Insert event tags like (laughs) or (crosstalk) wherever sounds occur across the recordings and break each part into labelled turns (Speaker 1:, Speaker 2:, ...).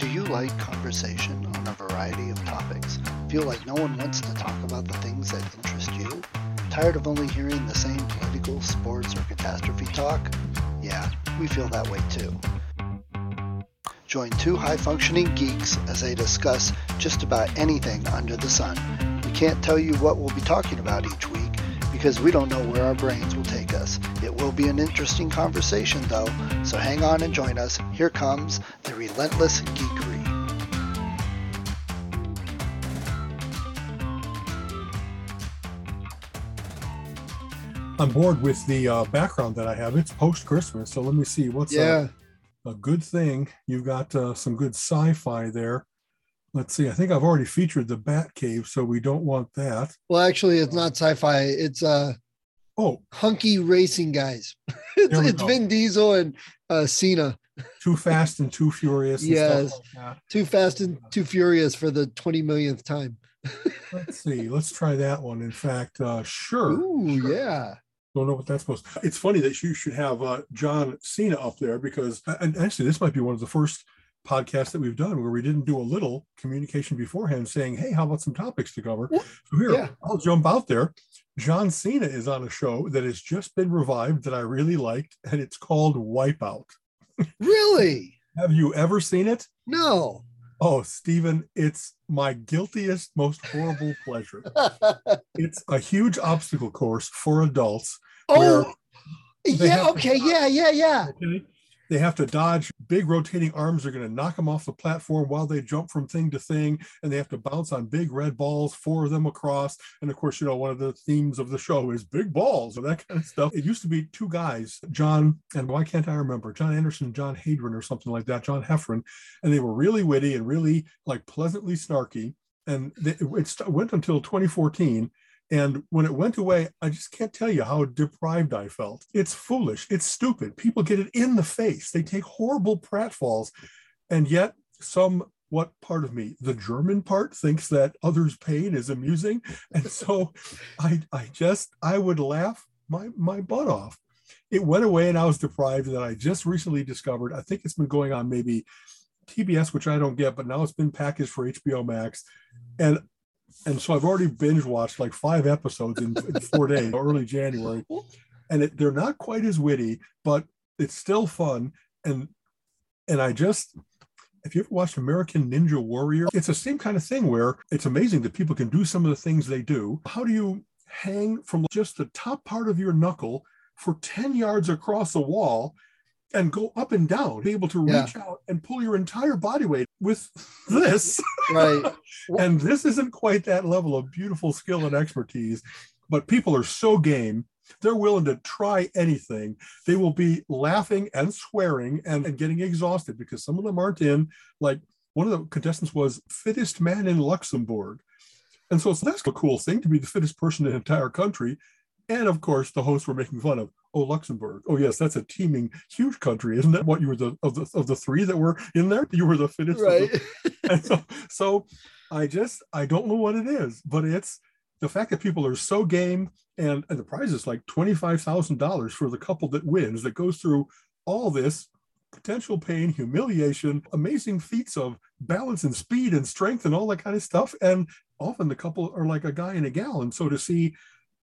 Speaker 1: Do you like conversation on a variety of topics? Feel like no one wants to talk about the things that interest you? Tired of only hearing the same political, sports, or catastrophe talk? Yeah, we feel that way too. Join two high functioning geeks as they discuss just about anything under the sun. We can't tell you what we'll be talking about each week because we don't know where our brains will take us. It will be an interesting conversation though, so hang on and join us. Here comes the relentless geekery.
Speaker 2: I'm bored with the uh, background that I have. It's post Christmas, so let me see what's
Speaker 3: Yeah.
Speaker 2: a, a good thing. You've got uh, some good sci-fi there. Let's see. I think I've already featured the Bat Cave, so we don't want that.
Speaker 3: Well, actually, it's not sci-fi. It's uh
Speaker 2: Oh,
Speaker 3: hunky racing guys. (laughs) it's it's. Vin Diesel and uh Cena.
Speaker 2: Too Fast and Too Furious. And
Speaker 3: Yes.
Speaker 2: stuff like.
Speaker 3: Too fast and too furious for the 20 millionth time. (laughs)
Speaker 2: Let's see. Let's try that one. In fact, uh, sure.
Speaker 3: Ooh,
Speaker 2: sure.
Speaker 3: yeah.
Speaker 2: Don't know what that's supposed. It's funny that you should have uh, John Cena up there because, and actually, this might be one of the first podcasts that we've done where we didn't do a little communication beforehand, saying, "Hey, how about some topics to cover?" So here,
Speaker 3: yeah.
Speaker 2: I'll jump out there. John Cena is on a show that has just been revived that I really liked, and it's called Wipeout.
Speaker 3: Really? (laughs)
Speaker 2: Have you ever seen it?
Speaker 3: No.
Speaker 2: Oh, Stephen, it's my guiltiest, most horrible pleasure. (laughs) It's a huge obstacle course for adults.
Speaker 3: oh, yeah. Okay. Yeah. Yeah. Yeah.
Speaker 2: Okay. They have to dodge big rotating arms. They're going to knock them off the platform while they jump from thing to thing. And they have to bounce on big red balls, four of them across. And of course, you know, one of the themes of the show is big balls and that kind of stuff. It used to be two guys, John, and why can't I remember? John Anderson and John Hadron or something like that, John Heffron. And they were really witty and really like pleasantly snarky. And it went until 2014. And when it went away, I just can't tell you how deprived I felt. It's foolish. It's stupid. People get it in the face. They take horrible pratfalls. And yet, some what part of me, the German part, thinks that others' pain is amusing. And (laughs) so I I just I would laugh my my butt off. It went away and I was deprived. that I just recently discovered, I think it's been going on maybe TBS, which I don't get, but now it's been packaged for HBO Max. And and so I've already binge watched like five episodes in, in four days, (laughs) early January, and it, they're not quite as witty, but it's still fun. And and I just, if you ever watched American Ninja Warrior, it's the same kind of thing where it's amazing that people can do some of the things they do. How do you hang from just the top part of your knuckle for 10 yards across the wall and go up and down, be able to
Speaker 3: Yeah.
Speaker 2: reach out and pull your entire body weight with (laughs) this?
Speaker 3: Right. (laughs)
Speaker 2: and this isn't quite that level of beautiful skill and expertise but people are so game they're willing to try anything they will be laughing and swearing and, and getting exhausted because some of them aren't in like one of the contestants was fittest man in luxembourg and so, so that's a cool thing to be the fittest person in the entire country and of course the hosts were making fun of oh luxembourg oh yes that's a teeming huge country isn't that what you were the of the of the three that were in there you were the fittest the-
Speaker 3: Right. (laughs) (laughs)
Speaker 2: and so, so I just I don't know what it is, but it's the fact that people are so game and, and the prize is like twenty five thousand dollars for the couple that wins that goes through all this potential pain, humiliation, amazing feats of balance and speed and strength and all that kind of stuff. And often the couple are like a guy and a gal, and so to see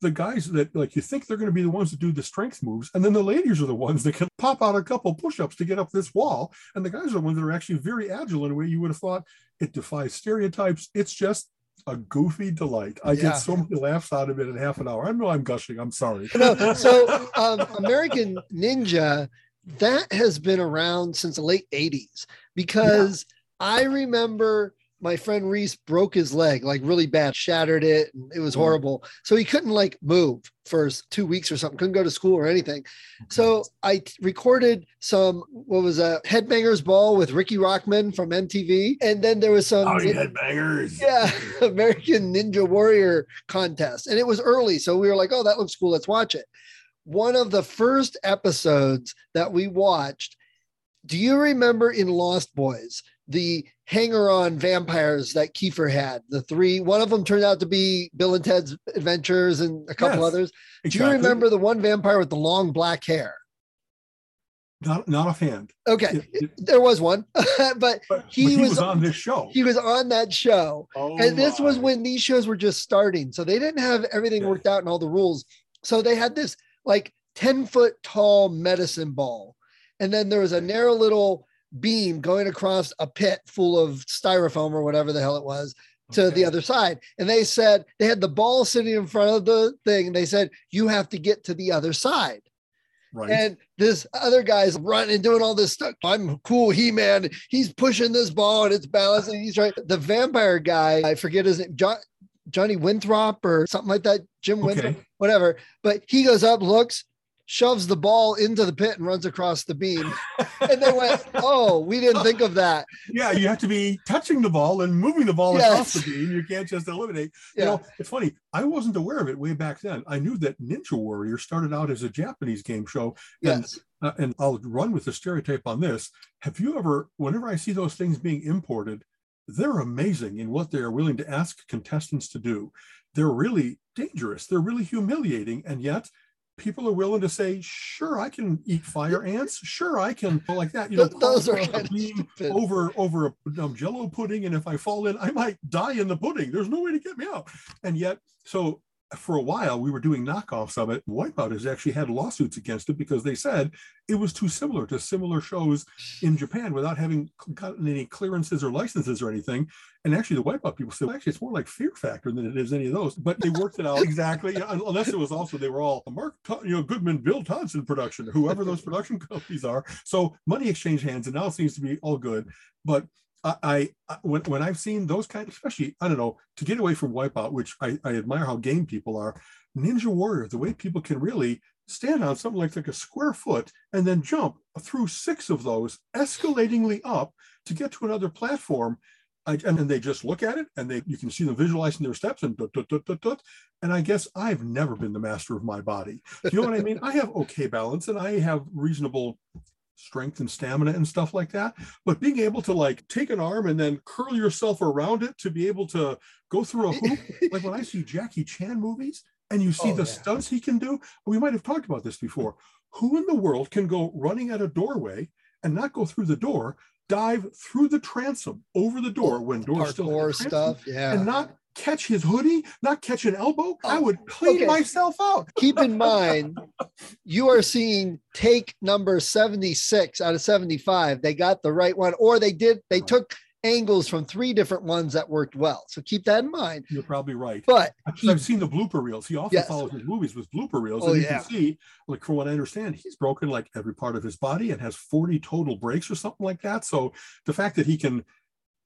Speaker 2: the guys that like you think they're going to be the ones that do the strength moves and then the ladies are the ones that can pop out a couple push-ups to get up this wall and the guys are the ones that are actually very agile in a way you would have thought. It defies stereotypes. It's just a goofy delight. I
Speaker 3: Yeah.
Speaker 2: get so many laughs out of it in half an hour. I know i'm gushing. I'm sorry.
Speaker 3: No, so um, American Ninja, that has been around since the late 80s because I remember my friend Reese broke his leg like really bad, shattered it, and it was
Speaker 2: Mm.
Speaker 3: horrible. So he couldn't like move for two weeks or something, couldn't go to school or anything. So I t- recorded some, what was a Headbangers Ball with Riki Rachtman from MTV. And then there was some.
Speaker 2: Headbangers (laughs)
Speaker 3: Yeah, (laughs) American Ninja Warrior contest. And it was early. So we were like, oh, that looks cool. Let's watch it. One of the first episodes that we watched, do you remember in Lost Boys, the hanger on vampires that Kiefer had? The three, one of them turned out to be Bill and Ted's Adventures and a couple
Speaker 2: Yes,
Speaker 3: others. Do
Speaker 2: Exactly.
Speaker 3: you remember the one vampire with the long black hair?
Speaker 2: Not not offhand.
Speaker 3: Okay,
Speaker 2: It- it-
Speaker 3: there was one, (laughs) but
Speaker 2: but, but
Speaker 3: He
Speaker 2: he,
Speaker 3: was-
Speaker 2: was, on this (laughs) show.
Speaker 3: he was on that show.
Speaker 2: Oh
Speaker 3: and this was when these shows were just starting so they didn't have everything
Speaker 2: Yeah.
Speaker 3: worked out and all the rules so they had this like 10 foot tall medicine ball and then there was a narrow little beam going across a pit full of styrofoam or whatever the hell it was to the other side and they said they had the ball sitting in front of the thing and they said you have to get to the other side
Speaker 2: right.
Speaker 3: and this other guy's running and doing all this stuff. I'm cool, He Man. He's pushing this ball and it's balancing. He's right. The vampire guy, I forget his name, John, Johnny Winthrop or something like that. Jim Winthrop,
Speaker 2: Okay.
Speaker 3: whatever. But he goes up, looks, shoves the ball into the pit and runs across the beam. And they went, (laughs) "Oh, we didn't think of that."
Speaker 2: yeah, you have to be touching the ball and moving the ball across the beam. You can't just eliminate.
Speaker 3: Yeah.
Speaker 2: You know, it's funny. I wasn't aware of it way back then. I knew that Ninja Warrior started out as a Japanese game show, and
Speaker 3: yes.
Speaker 2: uh, and I'll run with the stereotype on this. Have you ever, whenever I see those things being imported, they're amazing in what they are willing to ask contestants to do. They're really dangerous. They're really humiliating, and yet people are willing to say, "Sure, I can eat fire (laughs) ants. Sure, I can like that." You know,
Speaker 3: those are
Speaker 2: over over a um, Jello pudding, and if I fall in, I might die in the pudding. There's no way to get me out. And yet, so for a while we were doing knockoffs of it. Wipeout has actually had lawsuits against it because they said it was too similar to similar shows in Japan without having gotten any clearances or licenses or anything. And actually, the Wipeout people said, well, actually, it's more like Fear Factor than it is any of those. But they worked it out exactly, unless it was also they were all Mark, you know, Goodman, Bill Thompson production, whoever those production (laughs) companies are. So money exchange hands, and now it seems to be all good. But I, I when, when I've seen those kind, especially I don't know, to get away from Wipeout, which I, I admire how game people are. Ninja Warrior, the way people can really stand on something like, like a square foot and then jump through six of those, escalatingly up to get to another platform. I, and then they just look at it and they you can see them visualizing their steps and dut, dut, dut, dut. and I guess I've never been the master of my body. Do you know what I mean? I have okay balance and I have reasonable strength and stamina and stuff like that. But being able to like take an arm and then curl yourself around it to be able to go through a hoop, (laughs) like when I see Jackie Chan movies and you see
Speaker 3: Oh,
Speaker 2: the
Speaker 3: yeah.
Speaker 2: stunts he can do, we might have talked about this before. Who in the world can go running at a doorway and not go through the door, dive through the transom over the door oh, when doors still transom,
Speaker 3: stuff. Yeah.
Speaker 2: and not catch his hoodie, not catch an elbow? I
Speaker 3: Oh,
Speaker 2: would clean
Speaker 3: okay.
Speaker 2: myself out. (laughs)
Speaker 3: keep in mind you are seeing take number 76 out of 75 they got the right one or they did they took angles from three different ones that worked well so keep that in mind
Speaker 2: You're probably right.
Speaker 3: but
Speaker 2: I've,
Speaker 3: he-
Speaker 2: I've seen the blooper reels. He often
Speaker 3: Yes.
Speaker 2: follows his movies with blooper reels,
Speaker 3: Oh,
Speaker 2: and you can see, like from what I understand, he's broken like every part of his body and has 40 total breaks or something like that. So the fact that he can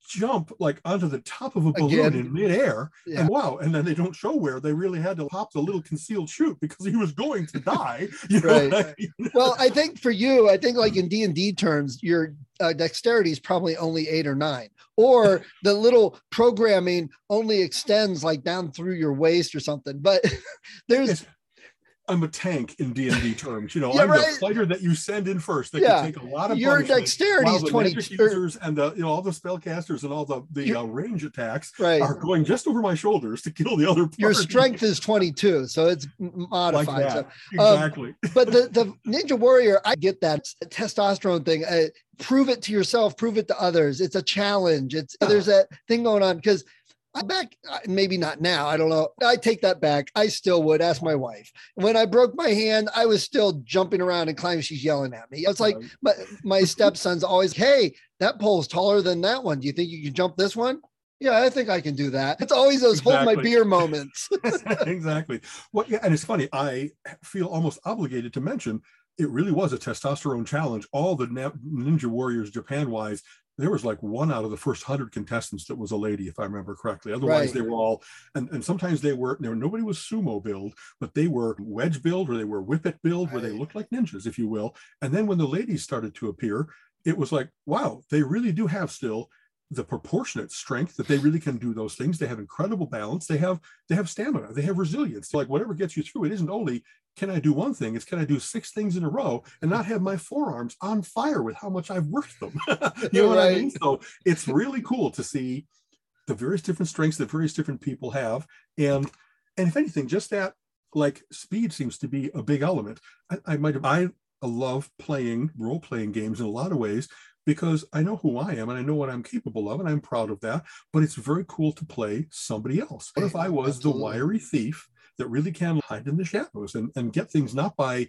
Speaker 2: jump like onto the top of a balloon
Speaker 3: Again.
Speaker 2: in midair,
Speaker 3: Yeah.
Speaker 2: and wow, and then they don't show where they really had to pop the little concealed chute because he was going to die. (laughs) You know
Speaker 3: Right.
Speaker 2: I mean?
Speaker 3: well i think for you i think like in d&d terms your uh, dexterity is probably only eight or nine or (laughs) the little programming only extends like down through your waist or something but (laughs) there's
Speaker 2: It's- I'm a tank in D and D (laughs) terms. You know,
Speaker 3: Yeah,
Speaker 2: I'm
Speaker 3: right.
Speaker 2: the fighter that you send in first. That
Speaker 3: Yeah.
Speaker 2: can take a lot of
Speaker 3: your dexterity is 20
Speaker 2: users and the you know all the spellcasters and all the the uh, range attacks
Speaker 3: right
Speaker 2: are going just over my shoulders to kill the other.
Speaker 3: your strength is 22 so it's m-
Speaker 2: like
Speaker 3: modified so
Speaker 2: that. exactly. (laughs)
Speaker 3: but the, the ninja warrior i get that testosterone thing uh, prove it to yourself prove it to others it's a challenge it's there's that thing going on because back uh, maybe not now i don't know i take that back i still would ask my wife when i broke my hand i was still jumping around and climbing she's yelling at me it's like my, my stepson's always hey that pole's taller than that one do you think you can jump this one yeah i think i can do that it's always those hold my beer moments (laughs)
Speaker 2: exactly. Well, yeah, and it's funny. I feel almost obligated to mention it really was a testosterone challenge. All the Ninja Warriors Japan wise, there was like one out of the first hundred contestants that was a lady, if I remember correctly. Otherwise,
Speaker 3: Right.
Speaker 2: they were all, and, and sometimes they were. There nobody was sumo build, but they were wedge build or they were whippet build, where they looked like ninjas, if you will. And then when the ladies started to appear, it was like, wow, they really do have still the proportionate strength that they really can do those things. They have incredible balance. They have they have stamina. They have resilience. Like whatever gets you through, it isn't only can I do one thing, it's can I do six things in a row and not have my forearms on fire with how much I've worked them. (laughs) you know what I mean? So it's really cool to see the various different strengths that various different people have. And and if anything, just that like speed seems to be a big element. I, I might have I love playing role playing games in a lot of ways because I know who I am and I know what I'm capable of and I'm proud of that. But it's very cool to play somebody else. What if I (laughs) was
Speaker 3: Absolutely.
Speaker 2: the wiry thief that really can hide in the shadows and, and get things not by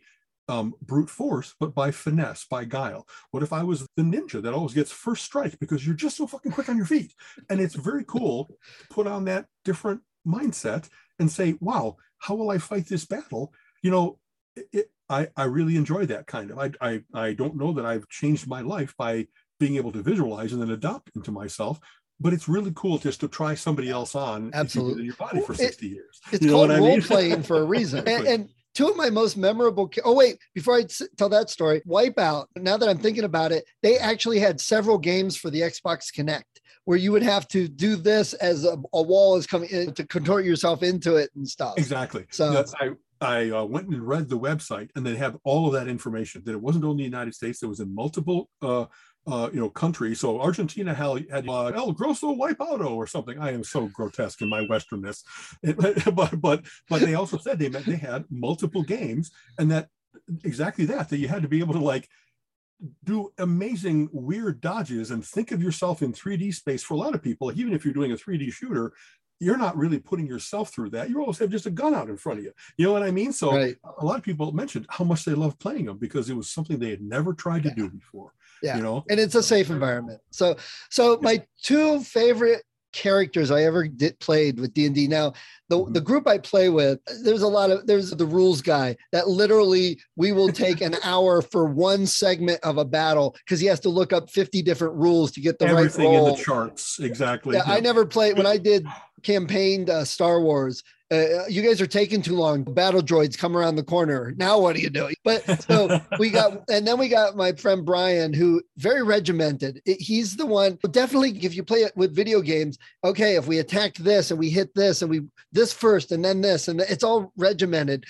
Speaker 2: um, brute force, but by finesse, by guile? What if I was the ninja that always gets first strike because you're just so fucking quick on your feet? And it's very cool to put on that different mindset and say, wow, how will I fight this battle? You know, it, it, I, I really enjoy that kind of. I, I, I don't know that I've changed my life by being able to visualize and then adopt into myself, but it's really cool just to try somebody else on if you've been
Speaker 3: Absolutely.
Speaker 2: in your body for
Speaker 3: It-
Speaker 2: 60 years.
Speaker 3: It's
Speaker 2: You know
Speaker 3: called role
Speaker 2: mean?
Speaker 3: playing for a reason. (laughs) And, and two of my most memorable. Oh wait, before I tell that story, Wipeout. Now that I'm thinking about it, they actually had several games for the Xbox Kinect where you would have to do this as a, a wall is coming in to contort yourself into it and stuff.
Speaker 2: Exactly.
Speaker 3: So-
Speaker 2: That's- I I uh, went and read the website, and they have all of that information. That it wasn't only the United States; it was in multiple, uh, uh, you know, countries. So Argentina had, had uh, El Grosso Wipeauto or something. I am so grotesque in my westernness, It- (laughs) but but but they also said they meant they had multiple games, and that exactly that that you had to be able to like do amazing weird dodges and think of yourself in 3D space for a lot of people, even if you're doing a 3D shooter, you're not really putting yourself through that. You always have just a gun out in front of you. You know what I mean? So
Speaker 3: Right.
Speaker 2: a lot of people mentioned how much they love playing them because it was something they had never tried to do before.
Speaker 3: Yeah.
Speaker 2: You know?
Speaker 3: and it's a safe environment. So, so my two favorite characters I ever did played with D and D. Now, the
Speaker 2: Mhm.
Speaker 3: the group I play with, there's a lot of there's the rules guy that literally we will (laughs) take an hour for one segment of a battle because he has to look up 50 different rules to get the right.
Speaker 2: Everything
Speaker 3: right
Speaker 2: in the charts. Exactly.
Speaker 3: Yeah, I never played when I did campaigned uh, Star Wars. Uh, you guys are taking too long. Battle droids come around the corner. Now what are you doing? But so we got, (laughs) and then we got my friend Brian, who very regimented. It- he's the one. Definitely, if you play it with video games, okay, if we attacked this and we hit this and we this first and then this and it's all regimented.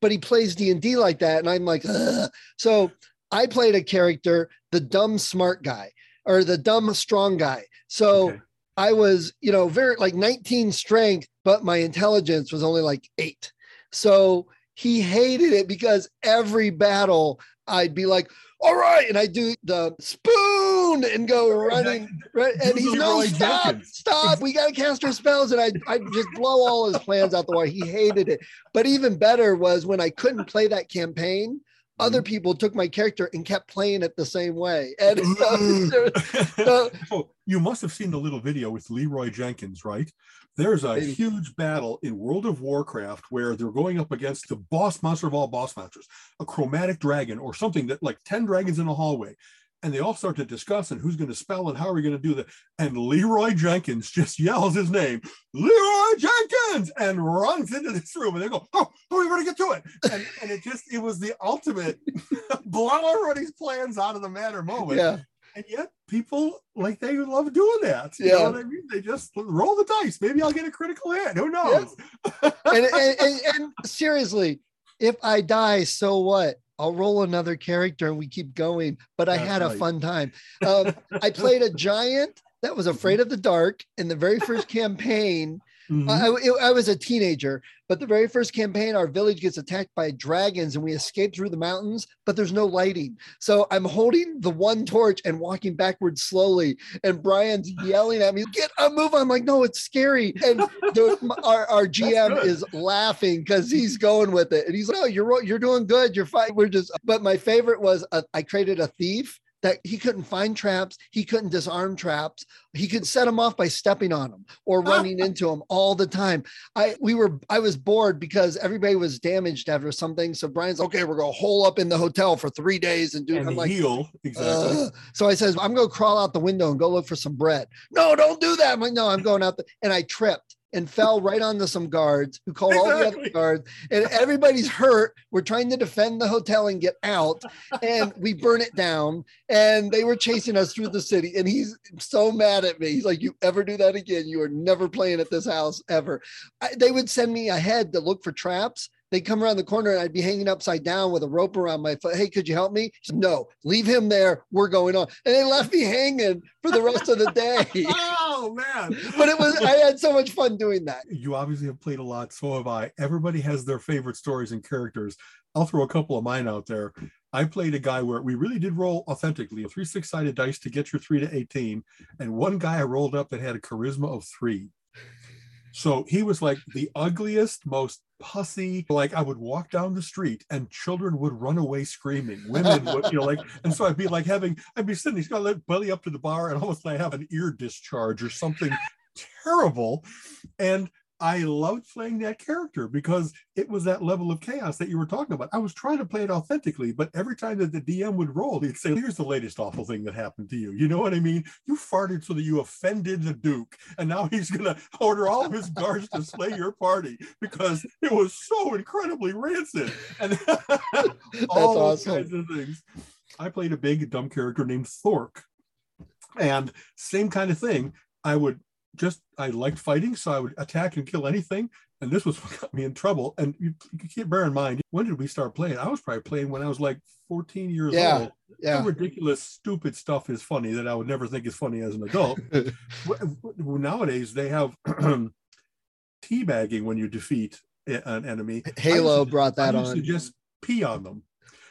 Speaker 3: But he plays D and D like that, and I'm like, Ugh. so I played a character, the dumb smart guy or the dumb strong guy. So.
Speaker 2: Okay.
Speaker 3: I was, you know, very like 19 strength, but my intelligence was only like eight. So he hated it because every battle I'd be like, all right. And I do the spoon and go running. Right. And he's no, stop, stop. We got to cast our spells. And I, I just blow all his plans out the way. He hated it. But even better was when I couldn't play that campaign, other mm-hmm. people took my character and kept playing it the same way. (laughs) And so, mm. (laughs) so-
Speaker 2: oh, you must have seen the little video with Leeroy Jenkins, right? There's a
Speaker 3: Maybe.
Speaker 2: huge battle in World of Warcraft where they're going up against the boss monster of all boss monsters, a chromatic dragon or something that like 10 dragons in a hallway. And they all start to discuss and who's going to spell and how are we going to do that. And Leeroy Jenkins just yells his name, Leeroy Jenkins, and runs into this room. And they go, Oh, oh we better get to it. And, and it just, it was the ultimate (laughs) blow everybody's plans out of the matter moment
Speaker 3: yeah.
Speaker 2: and yet people like they love doing that. You
Speaker 3: Yeah.
Speaker 2: know what I mean? They just roll the dice. Maybe I'll get a critical hit. Who knows? (laughs)
Speaker 3: and, and, and, and seriously, if I die, so what? I'll roll another character and we keep going. But I
Speaker 2: That's
Speaker 3: had a
Speaker 2: right.
Speaker 3: fun time. Um, I played a giant that was (laughs) afraid of the dark in the very first campaign.
Speaker 2: Mhm.
Speaker 3: I, I- I was a teenager, but the very first campaign, our village gets attacked by dragons and we escape through the mountains, but there's no lighting. So I'm holding the one torch and walking backwards slowly. And Brian's yelling at me, Get a move. I'm like, No, it's scary. And the, our, our (laughs) GM is laughing because he's going with it. And he's like, No, you're, you're doing good. You're fine. We're just, but my favorite was uh, I created a thief. That he couldn't find traps, he couldn't disarm traps, he could set them off by stepping on them or (laughs) running into them all the time. I we were I was bored because everybody was damaged after something. So Brian's like, okay, we're gonna hole up in the hotel for three days and do.
Speaker 2: and
Speaker 3: I'm like,
Speaker 2: heal exactly.
Speaker 3: "Ugh." so I says, I'm gonna crawl out the window and go look for some bread. No, don't do that. I'm like, no, I'm going out the and I tripped and fell right onto some guards who called all the other guards, and everybody's hurt. We're trying to defend the hotel and get out, and we (laughs) burn it down. And they were chasing us through the city, and he's so mad at me. He's like, "You ever do that again? You are never playing at this house ever." I, they would send me ahead to look for traps. They'd come around the corner and I'd be hanging upside down with a rope around my foot. Hey, could you help me? Said, no, leave him there. We're going on. And they left me hanging for the rest of the day. (laughs)
Speaker 2: oh man!
Speaker 3: but it was, I (laughs) had so much fun doing that.
Speaker 2: you obviously have played a lot. So have I. Everybody has their favorite stories and characters. I'll throw a couple of mine out there. I played a guy where we really did roll authentically, a three six sided dice to get your three to 18. And one guy I rolled up that had a charisma of three. So he was like the ugliest, most pussy. Like I would walk down the street and children would run away screaming. Women would, you know, like, and so I'd be like having, I'd be sitting, he's got to belly up to the bar and almost like have an ear discharge or something (laughs) terrible. And I loved playing that character because it was that level of chaos that you were talking about. I was trying to play it authentically, but every time that the DM would roll, he'd say, Here's the latest awful thing that happened to you. You know what I mean? You farted so that you offended the Duke, and now he's going to order all of his guards to slay your party because it was so incredibly rancid. And (laughs) all those awesome. kinds of things. I played a big dumb character named Thork. And same kind of thing. I would just I liked fighting, so I would attack and kill anything. And this was (laughs) what got me in trouble. And you, you can't bear in mind when did we start playing? I was probably playing when I was like 14 years
Speaker 3: yeah,
Speaker 2: old.
Speaker 3: Yeah.
Speaker 2: Some ridiculous, stupid stuff is funny that I would never think is funny as an adult. (laughs) Nowadays they have (clears throat) teabagging when you defeat an enemy.
Speaker 3: Halo brought that on.
Speaker 2: just pee on them.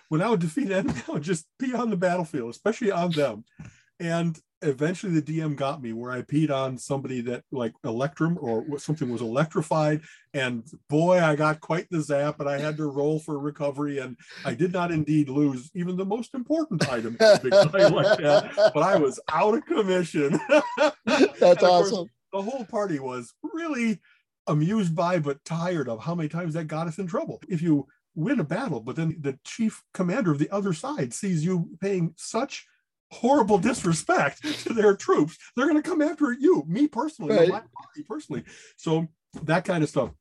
Speaker 2: When I would defeat an enemy, (laughs) I would just pee on the battlefield, especially on them. And eventually the DM got me where I peed on somebody that like Electrum or something was electrified. And boy, I got quite the zap and I had to roll for recovery. And I did not indeed lose even the most important item (laughs) like that, but I was out of commission. (laughs)
Speaker 3: That's awesome.
Speaker 2: the whole party was really amused by but tired of how many times that got us in trouble. If you win a battle, but then the chief commander of the other side sees you paying such horrible disrespect to their troops, they're going to come after you, me personally, right. my party personally. So that kind of stuff.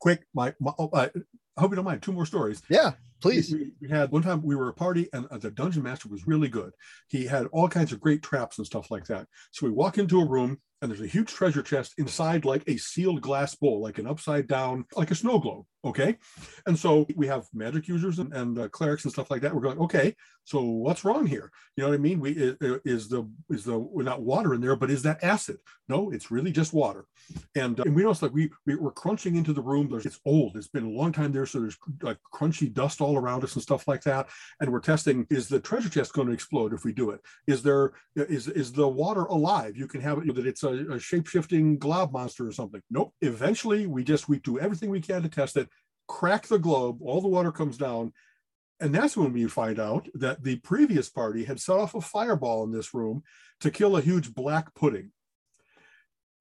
Speaker 2: Quick, my, my oh, I hope you don't mind. Two more stories.
Speaker 3: Yeah, please.
Speaker 2: We, we, had one time we were a party and uh, the dungeon master was really good. He had all kinds of great traps and stuff like that. So we walk into a room and there's a huge treasure chest inside like a sealed glass bowl, like an upside down, like a snow globe. Okay. And so we have magic users and, and uh, clerics and stuff like that. We're going, okay, so what's wrong here? You know what I mean? We is the is the we're not water in there, but is that acid? No, it's really just water. And, uh, and we notice like we, we we're crunching into the room. There's, it's old. It's been a long time there, so there's like crunchy dust all around us and stuff like that. And we're testing: is the treasure chest going to explode if we do it? Is there is is the water alive? You can have it that it's a, a shape shifting glob monster or something. Nope. Eventually, we just we do everything we can to test it. Crack the globe. All the water comes down and that's when we find out that the previous party had set off a fireball in this room to kill a huge black pudding.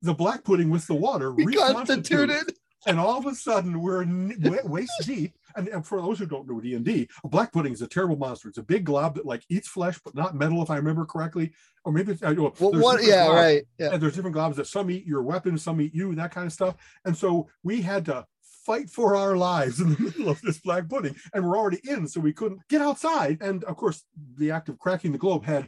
Speaker 2: The black pudding with the water reconstituted. And all of a sudden, we're waist deep. And, and, for those who don't know D&D, a black pudding is a terrible monster. It's a big glob that like eats flesh, but not metal, if I remember correctly. Or maybe it's, well,
Speaker 3: what, yeah, globs, right. Yeah.
Speaker 2: And there's different globs that some eat your weapons, some eat you, that kind of stuff. And so we had to fight for our lives in the (laughs) middle of this black pudding. And we're already in, so we couldn't get outside. And of course, the act of cracking the globe had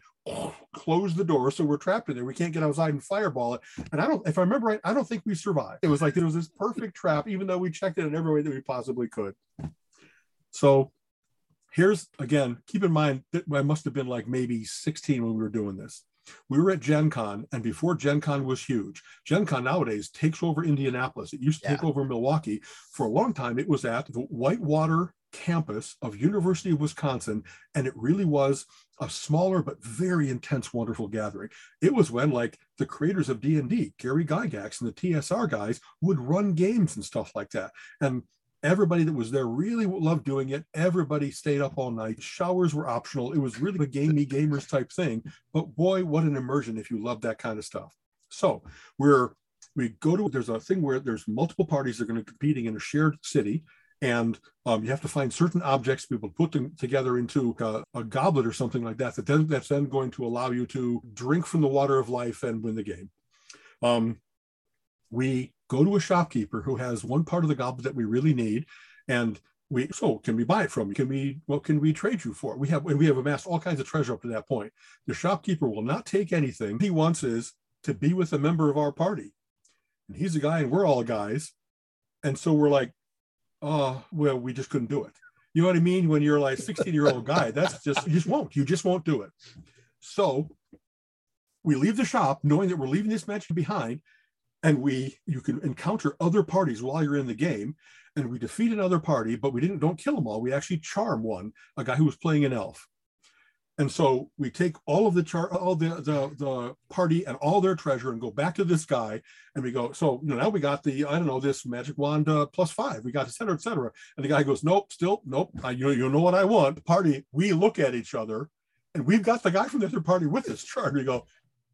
Speaker 2: closed the door, so we're trapped in there. We can't get outside and fireball it. And I don't, if I remember right, I don't think we survived. It was like there was this perfect trap, even though we checked it in every way that we possibly could. So here's again, keep in mind that I must have been like maybe 16 when we were doing this we were at Gen Con, and before Gen Con was huge, Gen Con nowadays takes over Indianapolis. It used to yeah. take over Milwaukee. For a long time, it was at the Whitewater campus of University of Wisconsin, and it really was a smaller but very intense, wonderful gathering. It was when like the creators of D&D, Gary Gygax and the TSR guys would run games and stuff like that. And Everybody that was there really loved doing it. Everybody stayed up all night. Showers were optional. It was really a gamey gamers type thing. But boy, what an immersion if you love that kind of stuff. So we're we go to there's a thing where there's multiple parties that are going to be competing in a shared city and um, you have to find certain objects people put them together into a, a, goblet or something like that that then that's then going to allow you to drink from the water of life and win the game. Um, we go to a shopkeeper who has one part of the goblet that we really need and we so can we buy it from? You can we what can we trade you for? We have and we have amassed all kinds of treasure up to that point. The shopkeeper will not take anything. He wants is to be with a member of our party. And he's a guy and we're all guys. And so we're like oh well we just couldn't do it. You know what i mean? When you're like 16 year old guy that's just you just won't. You just won't do it. So we leave the shop knowing that we're leaving this match behind and we you can encounter other parties while you're in the game and we defeat another party but we didn't don't kill them all. We actually charm one a guy who was playing an elf and so we take all of the char all the, the the party and all their treasure and go back to this guy. And we go so you know now we got the i don't know this magic wand uh, plus five we got et cetera et cetera. And the guy goes nope still nope I, you, you know what i want party we look at each other and we've got the guy from the other party with us (laughs) charmed we go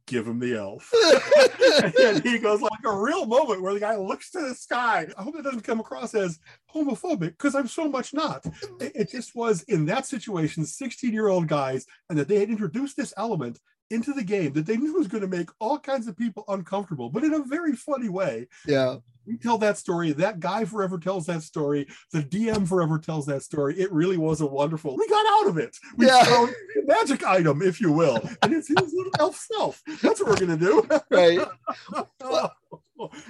Speaker 2: give him the elf. (laughs) and he goes like a real moment where the guy looks to the sky. I hope it doesn't come across as homophobic because I'm so much not. It, it just was in that situation, 16 year old guys, and that they had introduced this element into the game that they knew was going to make all kinds of people uncomfortable, but in a very funny way.
Speaker 3: Yeah.
Speaker 2: We tell that story. That guy forever tells that story. The DM forever tells that story. It really was a wonderful. We got out of it. We
Speaker 3: Yeah.
Speaker 2: found a magic item, if you will, and it's his little elf self. That's what we're gonna do.
Speaker 3: Right. (laughs)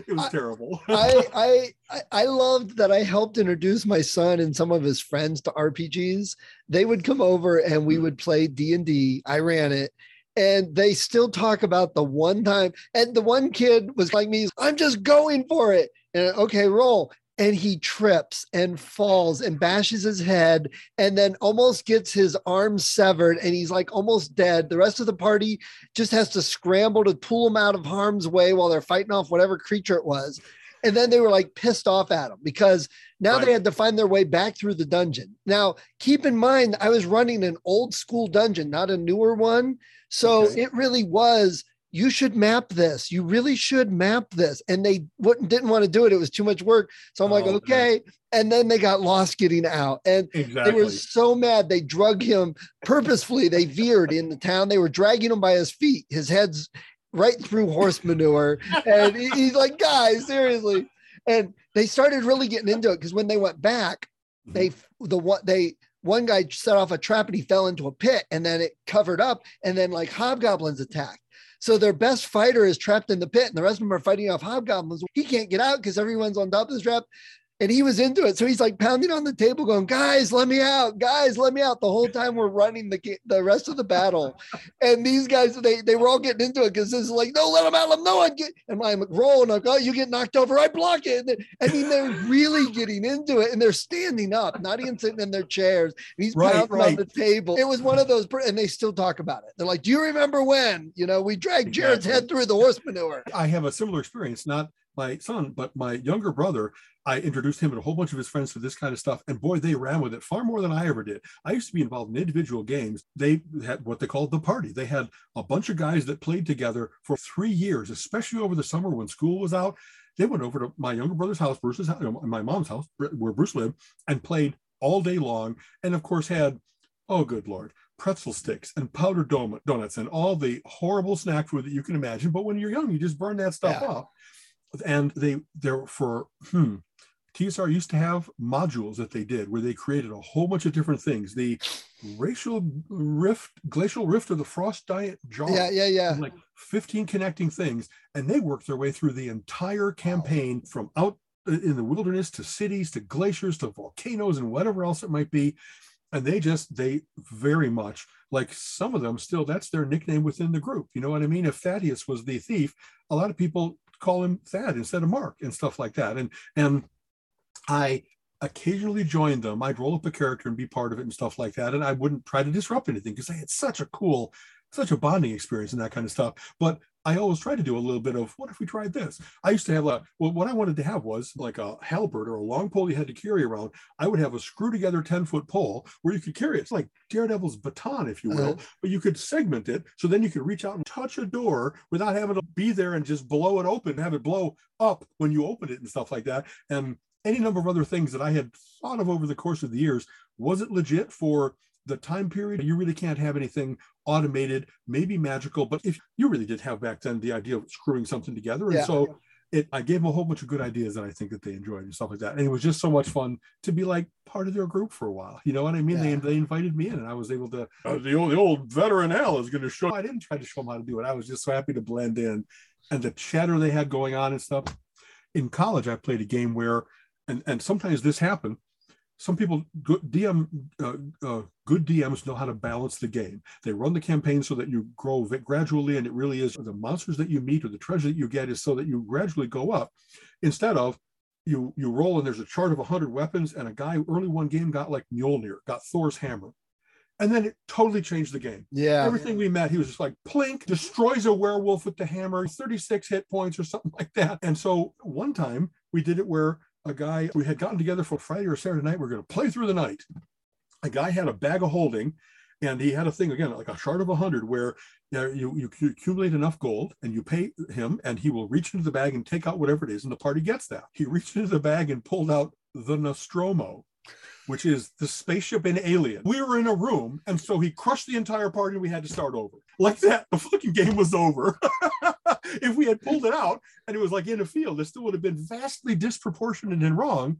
Speaker 2: it was terrible.
Speaker 3: I, (laughs) I I I loved that I helped introduce my son and some of his friends to RPGs. They would come over and we hmm. would play D and D. I ran it, and they still talk about the one time. And the one kid was like me. I'm just going for it. And okay, roll. And he trips and falls and bashes his head and then almost gets his arm severed and he's like almost dead. The rest of the party just has to scramble to pull him out of harm's way while they're fighting off whatever creature it was. And then they were like pissed off at him because now they had to find their way back through the dungeon. Now, keep in mind, I was running an old school dungeon, not a newer one. So
Speaker 2: Okay.
Speaker 3: it really was. You should map this. You really should map this. And they wouldn't didn't want to do it. It was too much work. So I'm like,
Speaker 2: Oh, man.
Speaker 3: okay. And then they got lost getting out. And
Speaker 2: exactly.
Speaker 3: they were so mad. They drug him purposefully. They veered in the town. They were dragging him by his feet. His head's right through horse manure. And he- he's like, guys, seriously. And they started really getting into it because when they went back, mm-hmm. they the one they one guy set off a trap and he fell into a pit and then it covered up and then like hobgoblins attacked. So their best fighter is trapped in the pit and the rest of them are fighting off hobgoblins. He can't get out because everyone's on top of the trap. And he was into it. So he's like pounding on the table, going, Guys, let me out. Guys, let me out. The whole time we're running the the rest of the battle. (laughs) And these guys, they, they were all getting into it because this is like, No, let him out. Let him know. I get, and I'm rolling. I'm like, Oh, you get knocked over. I block it. And then- I mean, they're really getting into it and they're standing up, not even sitting in their chairs. He's
Speaker 2: Right,
Speaker 3: pounding on the table. It was one of those, and they still talk about it. They're like, Do you remember when? You know, we dragged Jared's head through the horse manure.
Speaker 2: I have a similar experience, not my son, but my younger brother. I introduced him and a whole bunch of his friends to this kind of stuff. And boy, they ran with it far more than I ever did. I used to be involved in individual games. They had what they called the party. They had a bunch of guys that played together for three years, especially over the summer when school was out. They went over to my younger brother's house, Bruce's house, my mom's house, where Bruce lived, and played all day long. And of course, had, oh, good Lord, pretzel sticks and powdered donuts and all the horrible snack food that you can imagine. But when you're young, you just burn that stuff
Speaker 3: Yeah.
Speaker 2: off. And they, there for, hmm, TSR used to have modules that they did where they created a whole bunch of different things. The racial rift, glacial rift of the frost giant jarl
Speaker 3: Yeah, yeah, yeah.
Speaker 2: like 15 connecting things. And they worked their way through the entire campaign from out in the wilderness to cities to glaciers to volcanoes and whatever else it might be. And they just they very much like some of them still that's their nickname within the group. You know what i mean? If thaddeus was the thief a lot of people call him thad instead of mark and stuff like that. And and i occasionally joined them. I'd roll up a character and be part of it and stuff like that. And i wouldn't try to disrupt anything because they had such a cool such a bonding experience and that kind of stuff. But I always try to do a little bit of what if we tried this? I used to have a well, what I wanted to have was like a halberd or a long pole you had to carry around. I would have a screw together 10 foot pole where you could carry it. It's like Daredevil's baton, if you will,
Speaker 3: Uh-huh.
Speaker 2: but you could segment it so then you could reach out and touch a door without having to be there and just blow it open, have it blow up when you open it and stuff like that. And any number of other things that I had thought of over the course of the years. Was it legit for the time period? You really can't have anything automated, maybe magical, but if you really did have back then the idea of screwing something together. And
Speaker 3: Yeah.
Speaker 2: so it I gave them a whole bunch of good ideas that I think that they enjoyed and stuff like that. And it was just so much fun to be like part of their group for a while. You know what I mean?
Speaker 3: Yeah.
Speaker 2: They they invited me in and I was able to uh, the old the old veteran Al is gonna show I didn't try to show them how to do it. I was just so happy to blend in and the chatter they had going on and stuff. In college, I played a game where and, and sometimes this happened some people good DM uh, uh, good DMs know how to balance the game. They run the campaign so that you grow gradually, and it really is the monsters that you meet or the treasure that you get is so that you gradually go up, instead of you you roll and there's a chart of 100 weapons and a guy early one game got like Mjolnir, got Thor's hammer. And then it totally changed the game.
Speaker 3: Yeah.
Speaker 2: Everything we met, he was just like plink, destroys a werewolf with the hammer, 36 hit points or something (laughs) like that. And so one time we did it where a guy, we had gotten together for Friday or Saturday night, we are going to play through the night. A guy had a bag of holding and he had a thing again, like a shard of 100, where you, you, you accumulate enough gold and you pay him, and he will reach into the bag and take out whatever it is, and the party gets that. He (laughs) reached into the bag and pulled out the Nostromo, which is the spaceship in Alien. We were in a room, and so he crushed the entire party, and we had to start over. Like that, the fucking game was over. (laughs) (laughs) if we had pulled it out and it was like in a field, it still would have been vastly disproportionate and wrong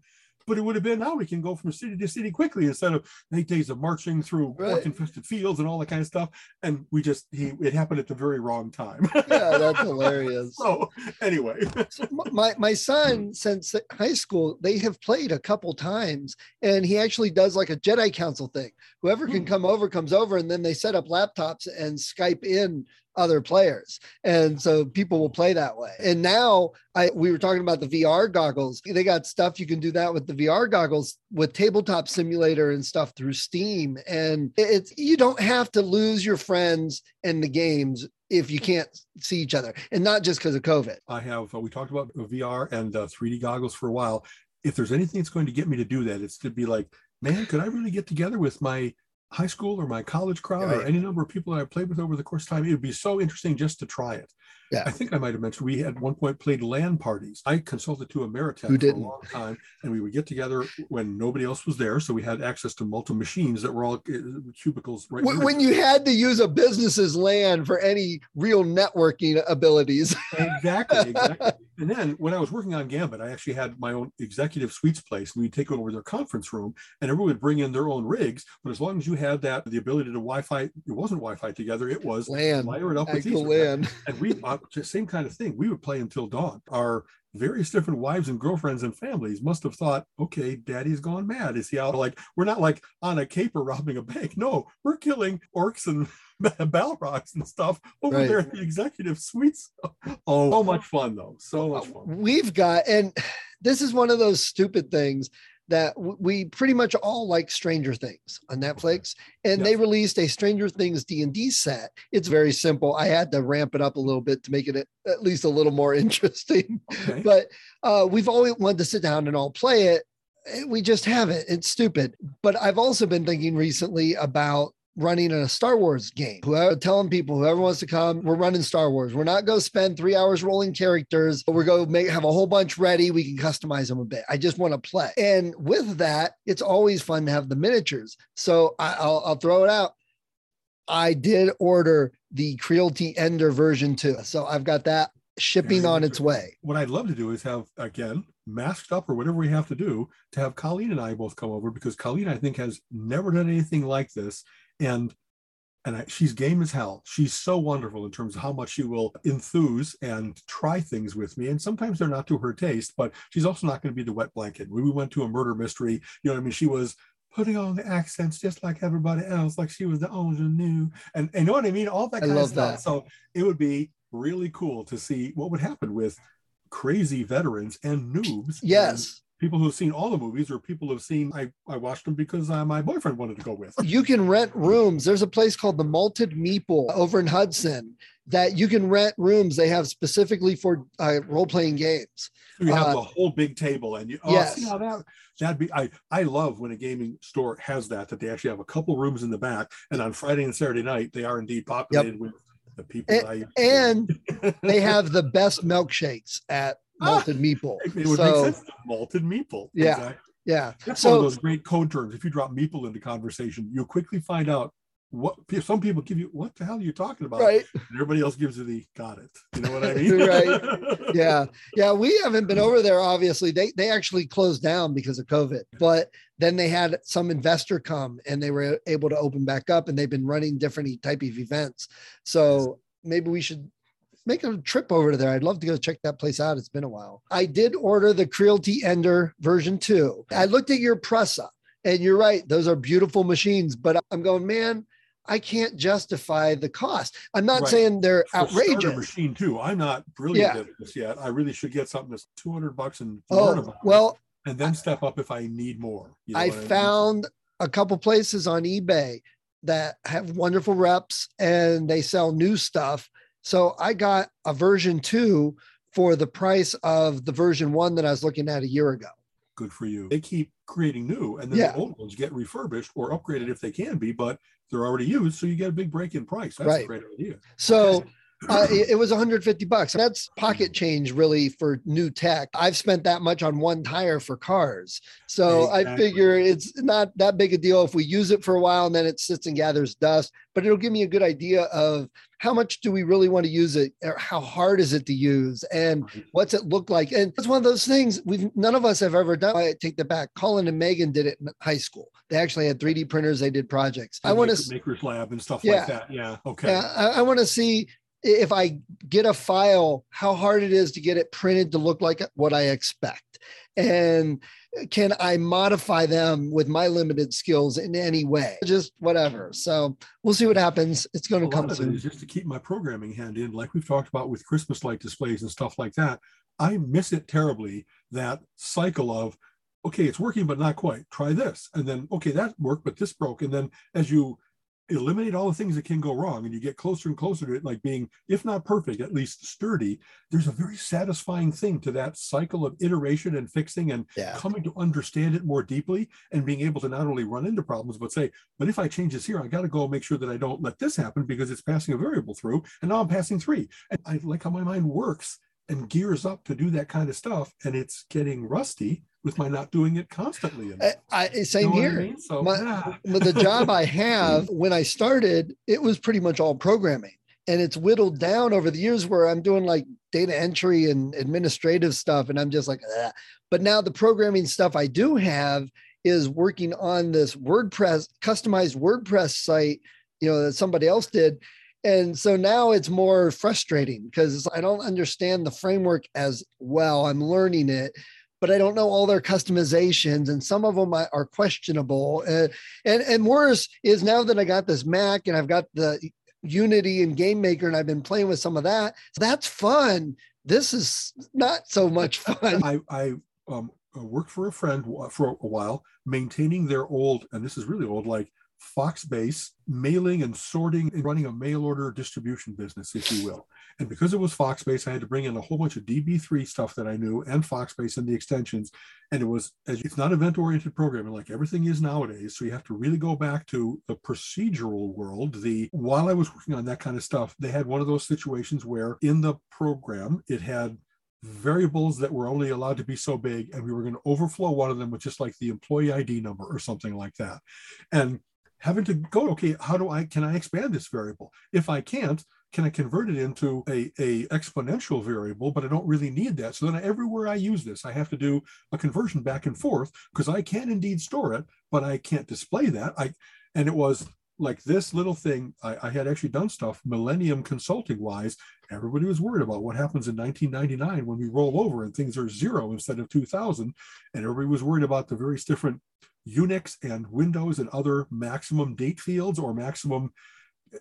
Speaker 2: but it would have been now we can go from city to city quickly instead of eight days of marching through right. infested fields and all that kind of stuff. And we just he it happened at the very wrong time. (laughs)
Speaker 3: yeah, that's hilarious. (laughs)
Speaker 2: so anyway,
Speaker 3: so my my son since high school they have played a couple times, and he actually does like a Jedi Council thing. Whoever can hmm. come over comes over, and then they set up laptops and Skype in other players. And so people will play that way. And now I we were talking about the VR goggles. They got stuff you can do that with the VR goggles with tabletop simulator and stuff through Steam. And it's you don't have to lose your friends and the games if you can't see each other and not just because of COVID.
Speaker 2: I have uh, we talked about VR and uh, 3D goggles for a while. If there's anything that's going to get me to do that, it's to be like, man, could I really get together with my high school or my college crowd right. or any number of people that I played with over the course of time, it would be so interesting just to try it. Yeah. I think I might have mentioned we at one point played LAN parties. I consulted to Ameritech for a long time, and we would get together when nobody else was there. So we had access to multiple machines that were all uh, cubicles.
Speaker 3: Right when, when you had to use a business's LAN for any real networking abilities.
Speaker 2: exactly, exactly. And then when I was working on Gambit, I actually had my own executive suites place. And we'd take over their conference room, and everyone would bring in their own rigs. But as long as you had that, the ability to Wi-Fi, it wasn't Wi-Fi together. It was
Speaker 3: LAN.
Speaker 2: Wire it up with LAN. And we uh, same kind of thing. We would play until dawn. Our various different wives and girlfriends and families must have thought, okay, daddy's gone mad. Is he out? Like, we're not like on a caper robbing a bank. No, we're killing orcs and (laughs) Balrogs and stuff over right. there at the executive suites. Oh, so much fun though. So much uh, fun.
Speaker 3: We've got, and (sighs) this is one of those stupid things that we pretty much all like Stranger Things on Netflix, and yes. they released a Stranger Things D and D set. It's very simple. I had to ramp it up a little bit to make it at least a little more (laughs) interesting, okay. but uh, we've always wanted to sit down and all play it. We just haven't. It's stupid. But I've also been thinking recently about running a Star Wars game. Whoever telling people, whoever wants to come, we're running Star Wars. We're not going to spend three hours rolling characters. But we're going to make have a whole bunch ready. We can customize them a bit. I just want to play. And with that, it's always fun to have the miniatures. So I, will I'll throw it out. I did order the Creality Ender version too. So I've got that shipping on its way.
Speaker 2: What I'd love to do is have again masked up or whatever we have to do to have Colleen and I both come over because Colleen I think has never done anything like this and and I, she's game as hell. She's so wonderful in terms of how much she will enthuse and try things with me. And sometimes they're not to her taste, but she's also not going to be the wet blanket. When we went to a murder mystery, you know what I mean? She was putting on the accents just like everybody else, like she was the ingenue. And, and you know what I mean? All that kind of stuff. That. So it would be really cool to see what would happen with crazy veterans and noobs.
Speaker 3: Yes
Speaker 2: people who've seen all the movies or people who've seen I, I watched them because uh, my boyfriend wanted to go with.
Speaker 3: You can rent rooms. There's a place called the Malted Meeple over in Hudson that you can rent rooms. They have specifically for uh, role playing games.
Speaker 2: you have uh, the whole big table, and you oh, yes. see how that that'd be. I I love when a gaming store has that that they actually have a couple rooms in the back, and on Friday and Saturday night they are indeed populated yep. with the people.
Speaker 3: And, and (laughs) they have the best milkshakes at malted meeple.
Speaker 2: It would so, make sense. Malted meeple.
Speaker 3: Yeah. Exactly. Yeah.
Speaker 2: That's so, one of those great code terms. If you drop meeple into conversation, you'll quickly find out what some people give you what the hell are you talking about
Speaker 3: right
Speaker 2: and everybody else gives you the got it you know what i (laughs) mean
Speaker 3: right (laughs) yeah yeah we haven't been over there obviously they they actually closed down because of covid but then they had some investor come and they were able to open back up and they've been running different type of events so maybe we should make a trip over to there. I'd love to go check that place out. It's been a while. I did order the Creality Ender version two. I looked at your Prusa And you're right; those are beautiful machines. But I'm going, man. I can't justify the cost. I'm not
Speaker 2: Right.
Speaker 3: saying they're
Speaker 2: For a starter
Speaker 3: outrageous.
Speaker 2: machine too. I'm not brilliant
Speaker 3: Yeah.
Speaker 2: at this yet. I really should get something that's 200 bucks and oh, learn
Speaker 3: Oh
Speaker 2: about it,
Speaker 3: well,
Speaker 2: and then step up if I need more. You know
Speaker 3: I
Speaker 2: what mean?
Speaker 3: found a couple places on eBay that have wonderful reps and they sell new stuff. So I got a version two for the price of the version one that I was looking at a year ago.
Speaker 2: good for you. They keep creating new, and then
Speaker 3: Yeah.
Speaker 2: the old ones get refurbished or upgraded if they can be, but they're already used, so you get a big break in price. That's
Speaker 3: Right.
Speaker 2: a great idea.
Speaker 3: So uh, it, it was 150 bucks. That's pocket change really for new tech. I've spent that much on one tire for cars. So I figure it's not that big a deal if we use it for a while and then it sits and gathers dust, but it'll give me a good idea of how much do we really want to use it how hard is it to use and what's it look like? And it's one of those things we've none of us have ever done. I take that back. Colin and Megan did it in high school. They actually had 3D printers, they did projects. I want to
Speaker 2: Maker's Lab and stuff
Speaker 3: Yeah.
Speaker 2: like that. Yeah. Okay.
Speaker 3: yeah, I, I want to see if I get a file, how hard it is to get it printed to look like what I expect. And can I modify them with my limited skills in any way? Just whatever. So we'll see what happens. It's going to come
Speaker 2: it
Speaker 3: soon.
Speaker 2: is just to keep my programming hand in, like we've talked about with Christmas light displays and stuff like that. I miss it terribly. That cycle of, okay, it's working, but not quite. Try this, and then okay, that worked, but this broke. And then as you eliminate all the things that can go wrong, and you get closer and closer to it, like being, if not perfect, at least sturdy. There's a very satisfying thing to that cycle of iteration and fixing and
Speaker 3: Yeah.
Speaker 2: coming to understand it more deeply and being able to not only run into problems but say but if i change this here i got to go make sure that i don't let this happen because it's passing a variable through and now i'm passing three and i like how my mind works and gears up to do that kind of stuff and it's getting rusty with my not doing it constantly enough.
Speaker 3: I, I
Speaker 2: You
Speaker 3: same
Speaker 2: know what I
Speaker 3: here.
Speaker 2: mean? so
Speaker 3: My-
Speaker 2: yeah.
Speaker 3: The job I (laughs) have, when I started, it was pretty much all programming. And it's whittled down over the years where I'm doing like data entry and administrative stuff. And I'm just like, "Ugh." but now the programming stuff I do have is working on this WordPress, customized WordPress site, you know, that somebody else did. And so now it's more frustrating because I don't understand the framework as well. I'm learning it, but I don't know all their customizations, and some of them are questionable. Uh, and and worse is now that I got this Mac and I've got the Unity and Game Maker, and I've been playing with some of that. That's fun. This is not so much fun.
Speaker 2: I, I um, worked for a friend for a while, maintaining their old, and this is really old, like Foxbase mailing and sorting and running a mail order distribution business, if you will. And because it was Foxbase, I had to bring in a whole bunch of DB3 stuff that I knew and Foxbase and the extensions. And it was, as it's not event oriented programming like everything is nowadays. So you have to really go back to the procedural world. The while I was working on that kind of stuff, they had one of those situations where in the program it had variables that were only allowed to be so big and we were going to overflow one of them with just like the employee id number or something like that and having to go okay how do i can i expand this variable? If i can't can i convert it into a, a exponential variable but i don't really need that? So then everywhere i use this i have to do a conversion back and forth because i can indeed store it but i can't display that. I and it was like this little thing I, I had actually done stuff millennium consulting wise everybody was worried about what happens in 1999 when we roll over and things are zero instead of 2000 and everybody was worried about the various different unix and windows and other maximum date fields or maximum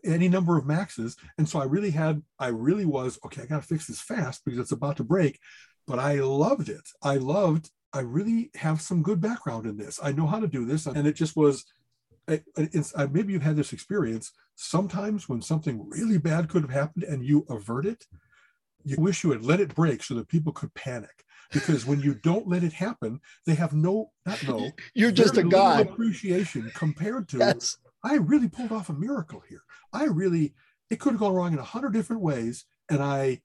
Speaker 2: any number of maxes. And so i really had i really was okay i got to fix this fast because it's about to break but i loved it. I loved i really have some good background in this. I know how to do this and it just was maybe you've had this experience sometimes when something really bad could have happened and you avert it you wish you had let it break so that people could panic because when you don't let it happen they have no not no (laughs)
Speaker 3: You're just a guy.
Speaker 2: appreciation compared to
Speaker 3: Yes.
Speaker 2: i really pulled off a miracle here i really it could have gone wrong in a hundred different ways and i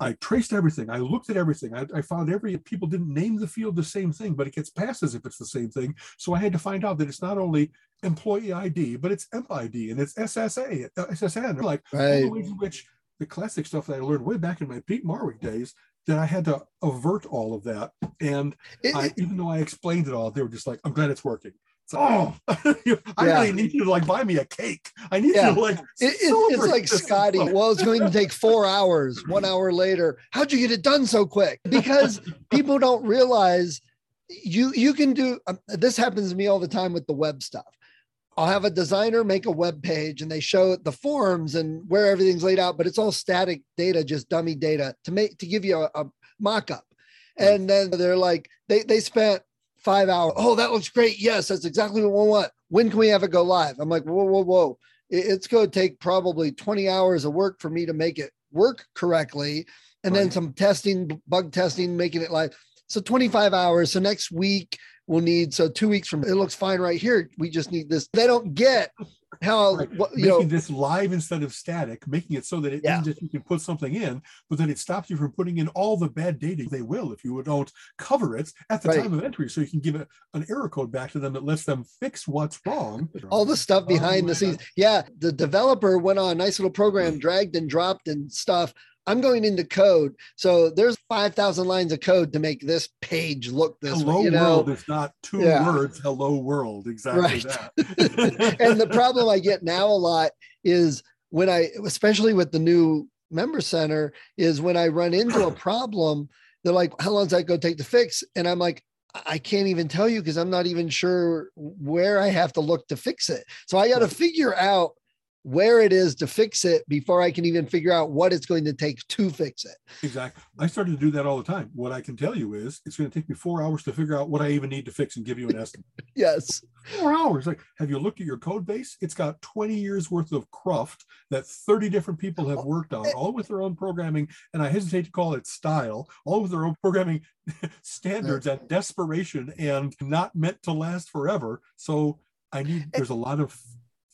Speaker 2: I traced everything. I looked at everything. I, I found every people didn't name the field the same thing, but it gets passed as if it's the same thing. So I had to find out that it's not only employee ID, but it's EMP ID and it's SSA, uh, SSN. Like all
Speaker 3: Right.
Speaker 2: the ways in which the classic stuff that I learned way back in my Peat Marwick days, that I had to avert all of that. And
Speaker 3: It-
Speaker 2: I, even though I explained it all, they were just like, "I'm glad it's working." Like, oh, (laughs) I
Speaker 3: Yeah.
Speaker 2: really need you to like buy me a cake. I need
Speaker 3: Yeah.
Speaker 2: you to like.
Speaker 3: It- it- it's like
Speaker 2: this." (laughs)
Speaker 3: Scotty. Well, it's going to take four hours. One hour later, how'd you get it done so quick? Because people don't realize you you can do um, this happens to me all the time with the web stuff i'll have a designer make a web page and they show the forms and where everything's laid out but it's all static data just dummy data to make to give you a, a mock-up and then they're like they they spent five hours oh that looks great yes that's exactly what we want when can we have it go live i'm like whoa whoa whoa it's going to take probably 20 hours of work for me to make it work correctly and right. then some testing bug testing making it live so 25 hours. So next week we'll need so two weeks from it looks fine right here. We just need this. They don't get how right.
Speaker 2: you making know, this live instead of static, making it so that it yeah. isn't just you can put something in, but then it stops you from putting in all the bad data. They will if you don't cover it at the right. time of entry, so you can give it an error code back to them that lets them fix what's wrong.
Speaker 3: all the stuff oh, behind oh, the scenes. Yeah, the developer went on a nice little program, dragged and dropped and stuff I'm going into code. So there's 5,000 lines of code to make this page look this
Speaker 2: hello
Speaker 3: way.
Speaker 2: You know? world is not two yeah. words. Hello world. Exactly right.
Speaker 3: that. (laughs) and the problem I get now a lot is when I, especially with the new member center, is when I run into a problem, they're like, how long does that go take to fix? And I'm like, I can't even tell you because I'm not even sure where I have to look to fix it. So I got to figure out where it is to fix it before I can even figure out what it's going to take to fix it.
Speaker 2: Exactly. I started to do that all the time. What I can tell you is it's going to take me four hours to figure out what I even need to fix and give you an estimate. (laughs)
Speaker 3: yes.
Speaker 2: Four hours. Like, have you looked at your code base? It's got 20 years worth of cruft that 30 different people have worked on, oh, all with their own programming. And I hesitate to call it style, all with their own programming (laughs) standards and desperation and not meant to last forever. So I need, there's a lot of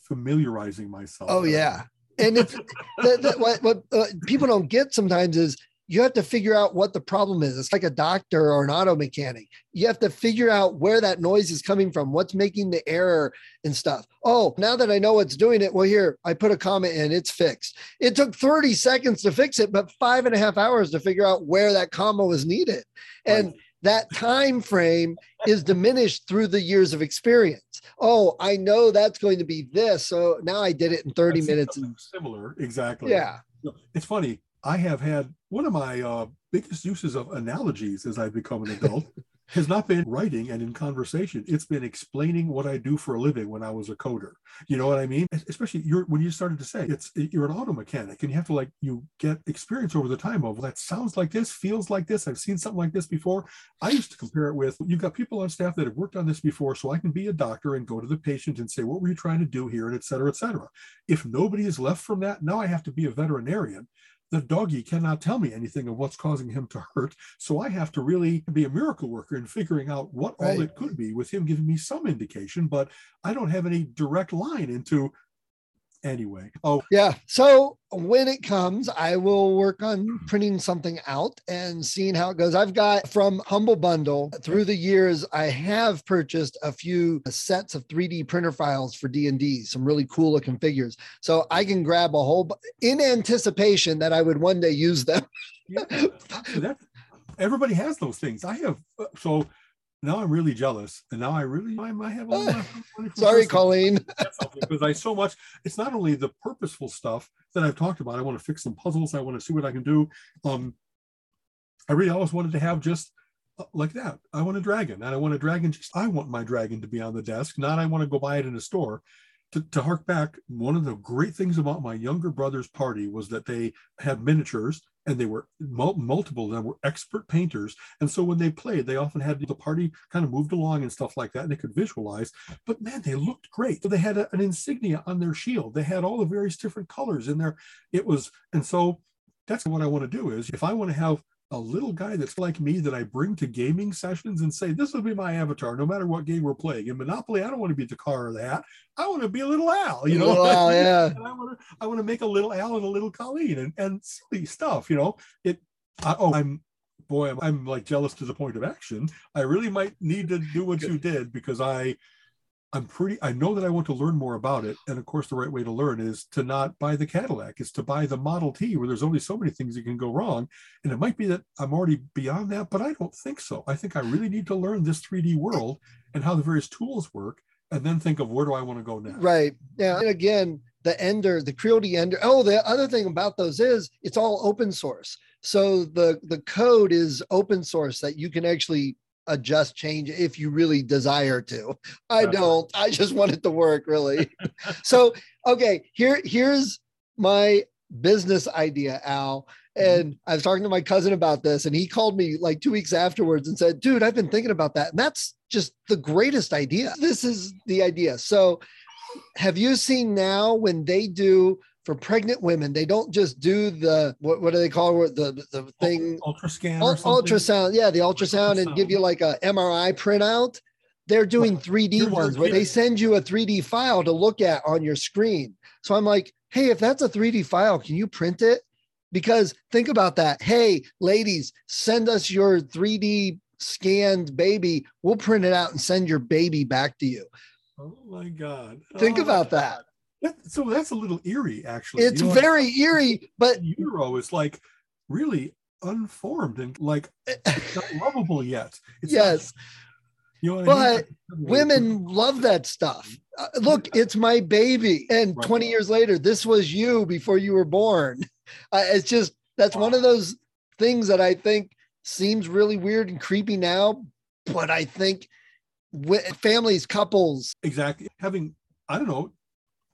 Speaker 2: familiarizing myself.
Speaker 3: Oh yeah, and (laughs) the, what what uh, people don't get sometimes is you have to figure out what the problem is. It's like a doctor or an auto mechanic. You have to figure out where that noise is coming from, what's making the error and stuff. Oh, now that I know what's doing it, well, here, I put a comment in, it's fixed. It took 30 seconds to fix it, but five and a half hours to figure out where that comma was needed. And right that time frame is diminished through the years of experience. Oh, I know that's going to be this. So now I did it in 30 minutes.
Speaker 2: Similar, exactly.
Speaker 3: Yeah.
Speaker 2: It's funny. I have had one of my uh, biggest uses of analogies as I've become an adult (laughs) has not been writing and in conversation. It's been explaining what I do for a living when I was a coder. You know what I mean? Especially you're, when you started to say it's you're an auto mechanic and you have to like you get experience over the time of that sounds like this, feels like this. I've seen something like this before. I used to compare it with you've got people on staff that have worked on this before, so I can be a doctor and go to the patient and say, what were you trying to do here, and et cetera, et cetera. If nobody is left from that, now I have to be a veterinarian the doggy cannot tell me anything of what's causing him to hurt. So I have to really be a miracle worker in figuring out what right. all it could be with him giving me some indication, but I don't have any direct line into anyway. Oh,
Speaker 3: yeah. So when it comes, I will work on printing something out and seeing how it goes. I've got from Humble Bundle through the years, I have purchased a few sets of 3D printer files for D&D, some really cool looking figures. So I can grab a whole in anticipation that I would one day use them.
Speaker 2: yeah, everybody has those things. I have uh, so now I'm really jealous, and now I really I might have a
Speaker 3: little. Sorry, Colleen. (laughs)
Speaker 2: because I so much. It's not only the purposeful stuff that I've talked about. I want to fix some puzzles. I want to see what I can do. Um, I really always wanted to have just uh, like that. I want a dragon, and I want a dragon. Just I want my dragon to be on the desk, not I want to go buy it in a store. To, to hark back, one of the great things about my younger brother's party was that they had miniatures and they were multiple of them were expert painters. And so when they played they often had the party kind of moved along and stuff like that and they could visualize. But man they looked great. So they had a, an insignia on their shield. They had all the various different colors in there it was and so that's what i want to do is if i want to have a little guy that's like me that I bring to gaming sessions and say, this will be my avatar, no matter what game we're playing. In Monopoly, I don't want to be the car or the hat. I want to be a little Al, you know.
Speaker 3: Wow, yeah. (laughs)
Speaker 2: I want to, I want to make a little Al and a little Colleen and, and silly stuff, you know. It. I, oh, I'm boy, I'm, I'm like jealous to the point of action. I really might need to do what you did because I I'm pretty, I know that I want to learn more about it. And of course, the right way to learn is to not buy the Cadillac, is to buy the Model T, where there's only so many things that can go wrong. And it might be that I'm already beyond that, but I don't think so. I think I really need to learn this 3D world and how the various tools work, and then think of where do I want to go next.
Speaker 3: Right. Yeah. And again, the Ender, the Creality Ender. Oh, the other thing about those is it's all open source. So the the code is open source that you can actually adjust, change if you really desire to. I don't. I just want it to work really. so, okay, here here's my business idea, Al.
Speaker 2: Mm-hmm.
Speaker 3: And I was talking to my cousin about this, and he called me like two weeks afterwards and said, Dude, I've been thinking about that. And that's just the greatest idea. This is the idea. So, have you seen now when they do for pregnant women, they don't just do the what, what do they call it? The, the thing
Speaker 2: ultrascan
Speaker 3: Ul-
Speaker 2: or something.
Speaker 3: ultrasound, yeah, the ultrasound, and give you like a MRI printout. They're doing 3D
Speaker 2: You're
Speaker 3: ones where they send you a 3D file to look at on your screen. So I'm like, hey, if that's a 3D file, can you print it? Because think about that. Hey, ladies, send us your 3D scanned baby. We'll print it out and send your baby back to you.
Speaker 2: Oh my god!
Speaker 3: Think
Speaker 2: Oh
Speaker 3: about.
Speaker 2: God. That- So that's a little eerie, actually.
Speaker 3: It's
Speaker 2: You know,
Speaker 3: very eerie, but
Speaker 2: the utero is like really unformed and like not (laughs) lovable yet. It's not-
Speaker 3: yes,
Speaker 2: you know what I mean?
Speaker 3: women love that stuff. Uh, look, it's my baby. And
Speaker 2: Right.
Speaker 3: 20 years later, this was you before you were born. (laughs) Uh, it's just, that's one of those things that I think seems really weird and creepy now. But I think families, couples,
Speaker 2: exactly having I don't know.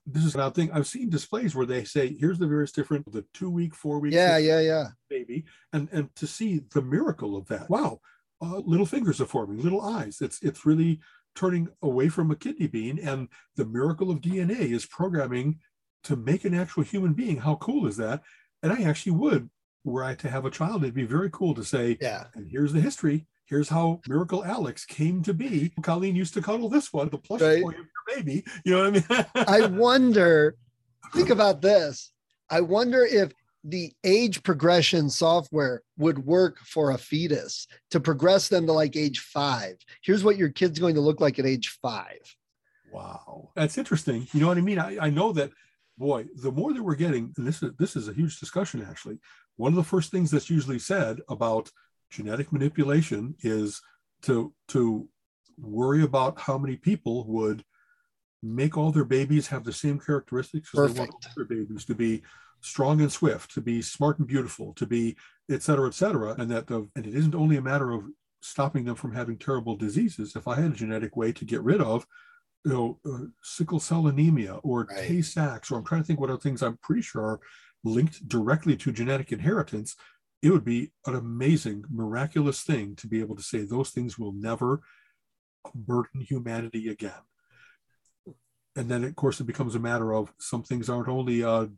Speaker 2: This is another thing I've seen displays where they say, "Here's the various different the two week, four week,
Speaker 3: yeah, yeah, yeah.
Speaker 2: baby," and and to see the miracle of that. Wow, uh, little fingers are forming, little eyes. It's it's really turning away from a kidney bean, and the miracle of DNA is programming to make an actual human being. How cool is that? And I actually would, were I to have a child, it'd be very cool to say,
Speaker 3: Yeah.
Speaker 2: and here's the history. Here's how Miracle Alex came to be. Colleen used to cuddle this one, the plush
Speaker 3: Right.
Speaker 2: toy of your baby. You know what I mean? (laughs)
Speaker 3: I wonder, think about this. I wonder if the age progression software would work for a fetus to progress them to like age five. Here's what your kid's going to look like at age five.
Speaker 2: wow, that's interesting. You know what I mean? I, I know that, boy, the more that we're getting, and this is this is a huge discussion actually. One of the first things that's usually said about genetic manipulation is to to worry about how many people would make all their babies have the same characteristics because they want all their babies to be strong and swift, to be smart and beautiful, to be et cetera, et cetera. And that the, and it isn't only a matter of stopping them from having terrible diseases. If I had a genetic way to get rid of, you know, uh, sickle cell anemia or
Speaker 3: Right.
Speaker 2: Tay Sachs, or I'm trying to think what other things I'm pretty sure are linked directly to genetic inheritance, it would be an amazing, miraculous thing to be able to say those things will never burden humanity again. And then, of course, it becomes a matter of some things aren't only a,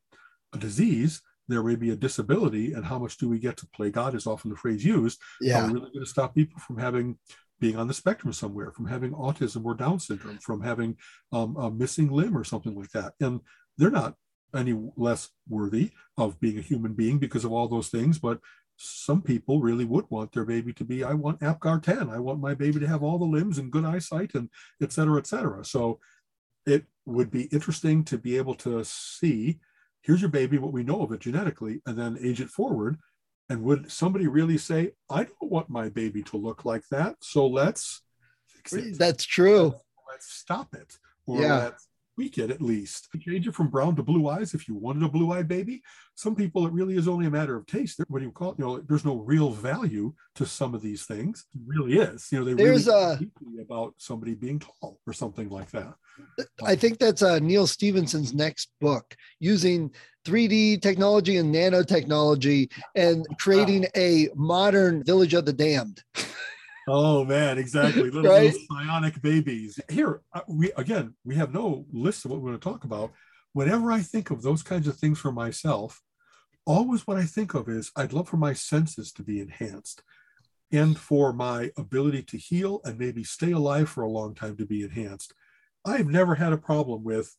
Speaker 2: a disease, there may be a disability, and how much do we get to play God is often the phrase used.
Speaker 3: Yeah.
Speaker 2: Are we really going to stop people from having being on the spectrum somewhere, from having autism or Down syndrome, from having um, a missing limb or something like that? And they're not any less worthy of being a human being because of all those things. But some people really would want their baby to be, I want APGAR 10. I want my baby to have all the limbs and good eyesight and et cetera, et cetera. So it would be interesting to be able to see here's your baby, what we know of it genetically, and then age it forward. And would somebody really say, I don't want my baby to look like that, so let's fix it.
Speaker 3: That's true.
Speaker 2: Let's stop it. Or
Speaker 3: Yeah.
Speaker 2: let's it at least. Change it from brown to blue eyes if you wanted a blue eyed baby. Some people, it really is only a matter of taste. What do you call it? You know, there's no real value to some of these things. It really is. You know, they
Speaker 3: There's
Speaker 2: really
Speaker 3: a-
Speaker 2: deeply about somebody being tall or something like that.
Speaker 3: I think that's uh, Neal Stephenson's next book using 3D technology and nanotechnology and creating a modern village of the damned. (laughs)
Speaker 2: Oh man, exactly. Little,
Speaker 3: Right?
Speaker 2: little psionic babies. Here, uh, we again, we have no list of what we're going to talk about. Whenever I think of those kinds of things for myself, always what I think of is I'd love for my senses to be enhanced and for my ability to heal and maybe stay alive for a long time to be enhanced. I've never had a problem with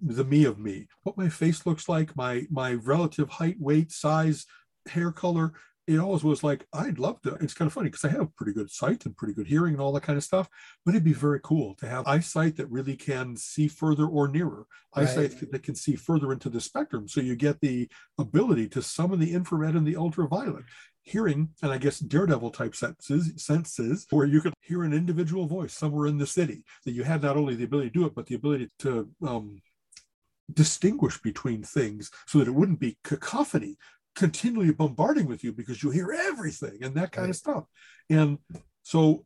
Speaker 2: the me of me, what my face looks like, my my relative height, weight, size, hair color. It always was like I'd love to. It's kind of funny because I have pretty good sight and pretty good hearing and all that kind of stuff. But it'd be very cool to have eyesight that really can see further or nearer,
Speaker 3: Right.
Speaker 2: eyesight that can see further into the spectrum. So you get the ability to summon the infrared and the ultraviolet hearing and I guess daredevil type senses, senses where you could hear an individual voice somewhere in the city that you had not only the ability to do it, but the ability to um, distinguish between things so that it wouldn't be cacophony continually bombarding with you because you hear everything and that kind
Speaker 3: Right.
Speaker 2: of stuff. And so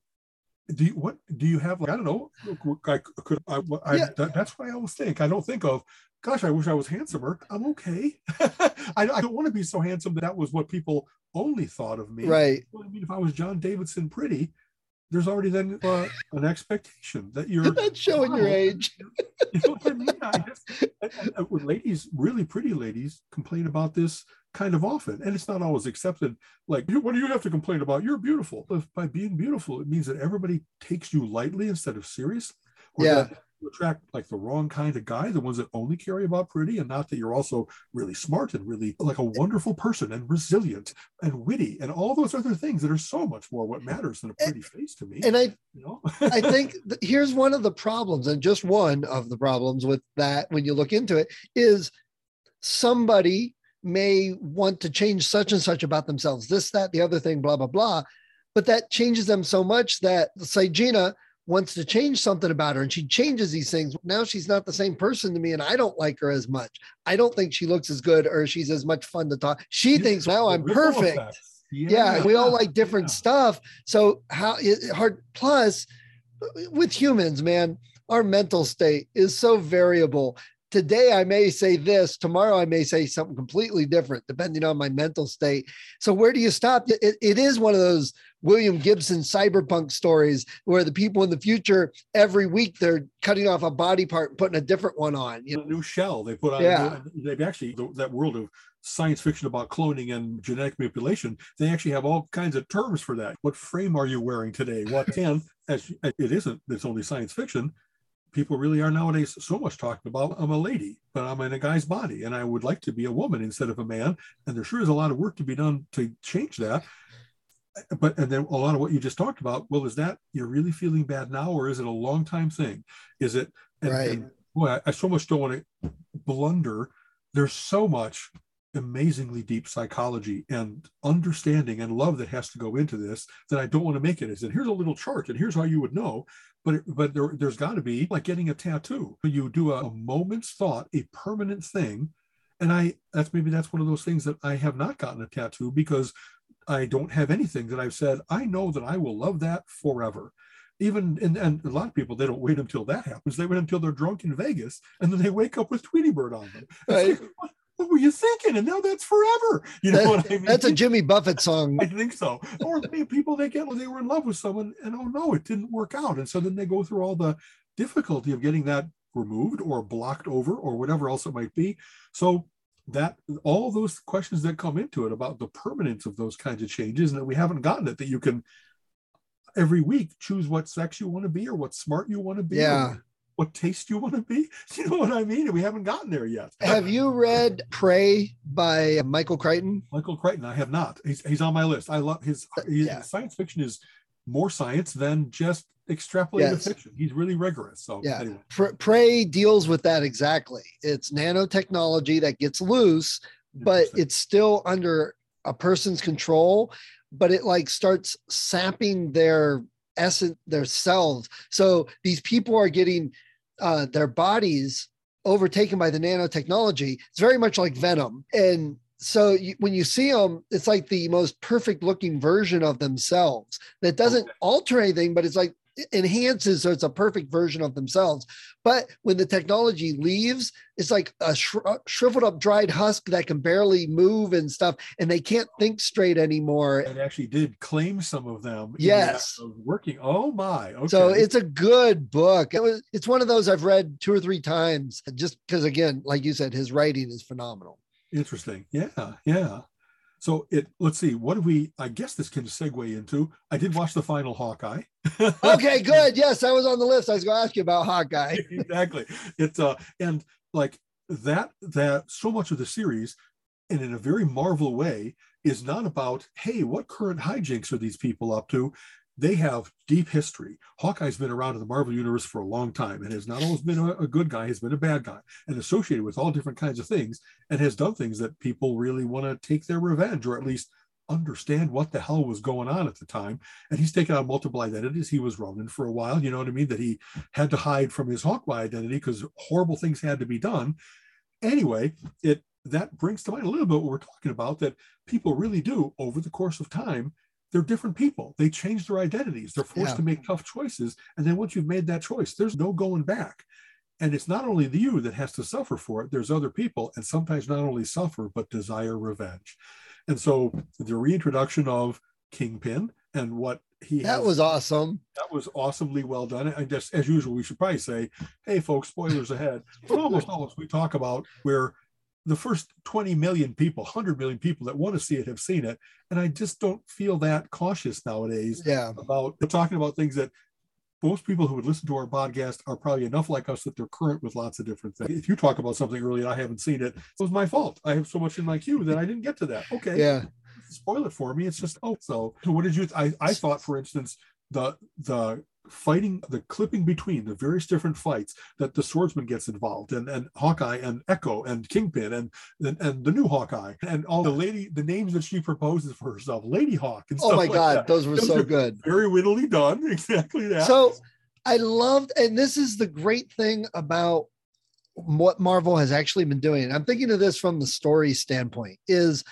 Speaker 2: do you, what do you have? Like, I don't know. I could. I, I
Speaker 3: Yeah.
Speaker 2: that, that's what I always think. I don't think of. Gosh, I wish I was handsomer. I'm okay. (laughs) I, I don't want to be so handsome that that was what people only thought of me.
Speaker 3: Right.
Speaker 2: I mean, if I was John Davidson pretty, there's already then uh, an expectation that you're (laughs)
Speaker 3: That's showing your age.
Speaker 2: you know what I mean? I just, and- and- and when ladies, really pretty ladies, complain about this kind of often, and it's not always accepted. Like, what do you have to complain about? You're beautiful. If by being beautiful, it means that everybody takes you lightly instead of seriously.
Speaker 3: Yeah.
Speaker 2: that attract like the wrong kind of guy, the ones that only care about pretty, and not that you're also really smart and really like a wonderful person and resilient and witty and all those other things that are so much more what matters than a pretty face to me.
Speaker 3: And I
Speaker 2: you know,
Speaker 3: I think (laughs) th- here's one of the problems, and just one of the problems with that when you look into it is somebody may want to change such and such about themselves, this, that, the other thing, blah, blah, blah. But that changes them so much that, say, Gina wants to change something about her and she changes these things. Now she's not the same person to me and I don't like her as much. I don't think she looks as good or she's as much fun to talk. She thinks now I'm perfect
Speaker 2: effects.
Speaker 3: yeah, we all like different
Speaker 2: yeah.
Speaker 3: stuff so how it hard plus with humans man our mental state is so variable today i may say this tomorrow i may say something completely different depending on my mental state so where do you stop it, it is one of those william gibson cyberpunk stories where the people in the future every week they're cutting off a body part and putting a different one on you know?
Speaker 2: a new shell they put on.
Speaker 3: Yeah.
Speaker 2: Uh, they've actually that world of science fiction about cloning and genetic manipulation. They actually have all kinds of terms for that. What frame are you wearing today? What (laughs) can? as it isn't. It's only science fiction. People really are nowadays so much talking about I'm a lady, but I'm in a guy's body, and I would like to be a woman instead of a man. And there sure is a lot of work to be done to change that. Uh, but and then a lot of what you just talked about. Well, is that you're really feeling bad now, or is it a long time thing? Is it and-
Speaker 3: Right.
Speaker 2: and boy, I, I so much don't want to blunder. There's so much amazingly deep psychology and understanding and love that has to go into this that I don't want to make it as and here's a little chart and here's how you would know. But it, but there, there's got to be like getting a tattoo. You do a, a moment's thought, a permanent thing. And I that's maybe that's one of those things that I have not gotten a tattoo because I don't have anything that I've said, I know that I will love that forever even and, and a lot of people they don't wait until that happens they wait until they're drunk in vegas and then they wake up with tweety bird on them
Speaker 3: Right.
Speaker 2: like, what, what were you thinking and now that's forever you know
Speaker 3: That-
Speaker 2: what i mean
Speaker 3: that's a jimmy buffett song (laughs)
Speaker 2: I think so. Or people they get they were in love with someone and oh no, it didn't work out. And so then they go through all the difficulty of getting that removed or blocked over or whatever else it might be. So that all those questions that come into it about the permanence of those kinds of changes and that we haven't gotten it that you can every week choose what sex you want to be or what smart you want to be
Speaker 3: Yeah.
Speaker 2: What taste you want to be (laughs) you know what i mean we haven't gotten there yet
Speaker 3: have you read Prey by michael crichton
Speaker 2: Michael Crichton, I have not. He's, he's on my list. I love his, uh, his
Speaker 3: yeah.
Speaker 2: science fiction is more science than just extrapolated
Speaker 3: Yes.
Speaker 2: fiction. He's really rigorous. So
Speaker 3: Yeah.
Speaker 2: anyway,
Speaker 3: Pr- Prey deals with that exactly. It's nanotechnology that gets loose, but it's still under a person's control, but it like starts sapping their essence, their cells. So these people are getting uh, their bodies overtaken by the nanotechnology. It's very much like Venom. And so you, when you see them, it's like the most perfect looking version of themselves that doesn't alter anything, but it's like enhances so it's a perfect version of themselves. But when the technology leaves, it's like a shri- shriveled up, dried husk that can barely move and stuff, and they can't think straight anymore.
Speaker 2: it actually did claim some of them.
Speaker 3: Yes.
Speaker 2: working. Oh my. Okay.
Speaker 3: So it's a good book. It was, it's one of those I've read two or three times, just because again, like you said, his writing is phenomenal.
Speaker 2: interesting. Yeah. Yeah. So it. Let's see. What do we? I guess this can segue into. I did watch the final Hawkeye. (laughs)
Speaker 3: Okay, good. Yes, I was on the list. I was going to ask you about Hawkeye. (laughs)
Speaker 2: exactly. It's uh and like that that so much of the series and in a very Marvel way is not about hey what current hijinks are these people up to they have deep history. Hawkeye's been around in the marvel universe for a long time and has not always been a, good guy He's been a bad guy and associated with all different kinds of things and has done things that people really want to take their revenge or at least understand what the hell was going on at the time and he's taken on multiple identities. He was ronin for a while you know what i mean? That he had to hide from his Hawkeye identity because horrible things had to be done. Anyway, it that brings to mind a little bit what we're talking about that people really do over the course of time they're different people. They change their identities. They're forced
Speaker 3: Yeah.
Speaker 2: to make tough choices. And then once you've made that choice, there's no going back. And it's not only the you that has to suffer for it, there's other people, and sometimes not only suffer, but desire revenge. And so the reintroduction of Kingpin and what he
Speaker 3: That
Speaker 2: has-
Speaker 3: was awesome.
Speaker 2: that was awesomely well done. I guess, as usual, we should probably say, hey, folks, spoilers ahead. But almost always we talk about where the first 20 million people, 100 million people that want to see it have seen it. And I just don't feel that cautious nowadays
Speaker 3: Yeah.
Speaker 2: about talking about things that most people who would listen to our podcast are probably enough like us that they're current with lots of different things. If you talk about something early and I haven't seen it, it was my fault. I have so much in my queue that I didn't get to that. Okay
Speaker 3: Yeah.
Speaker 2: spoil it for me. It's just oh, so. So what did you? I I thought, for instance, the the fighting, the clipping between the various different fights that the swordsman gets involved, and and Hawkeye and Echo and Kingpin and and, and the new Hawkeye and all the lady, the names that she proposes for herself, Lady Hawk and
Speaker 3: Oh my
Speaker 2: like
Speaker 3: God.
Speaker 2: that.
Speaker 3: Those were
Speaker 2: Those
Speaker 3: so good.
Speaker 2: Very wittily done. (laughs) Exactly that.
Speaker 3: So I loved, and this is the great thing about what Marvel has actually been doing. I'm thinking of this from the story standpoint is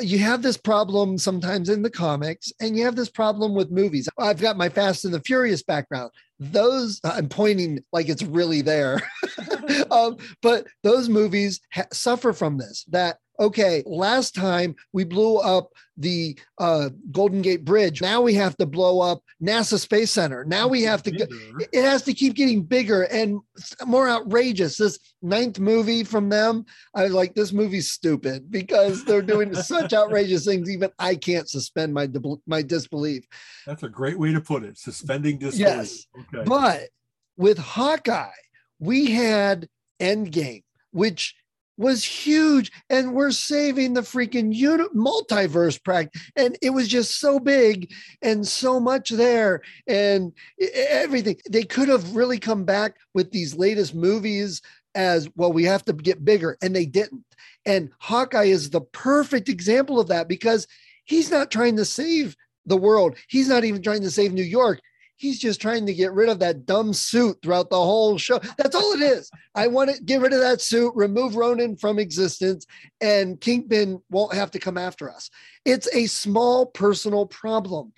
Speaker 3: you have this problem sometimes in the comics and you have this problem with movies. I've got my Fast and the Furious background. Those I'm pointing like it's really there. (laughs) (laughs) um, but those movies ha- suffer from this that okay, last time we blew up the uh, Golden Gate Bridge. Now we have to blow up NASA Space Center. Now we have to get it has to keep getting bigger and more outrageous. This ninth movie from them, I was like, this movie's stupid because they're doing (laughs) such outrageous things. Even I can't suspend my my disbelief.
Speaker 2: That's a great way to put it. Suspending disbelief.
Speaker 3: Yes.
Speaker 2: Okay.
Speaker 3: But with Hawkeye, we had Endgame, which was huge, and we're saving the freaking uni- multiverse practice. And it was just so big and so much there, and everything. They could have really come back with these latest movies as well. We have to get bigger, and they didn't. And Hawkeye is the perfect example of that because he's not trying to save the world. He's not even trying to save New York. He's just trying to get rid of that dumb suit throughout the whole show. That's all it is. I want to get rid of that suit, remove Ronin from existence, and Kingpin won't have to come after us. It's a small personal problem,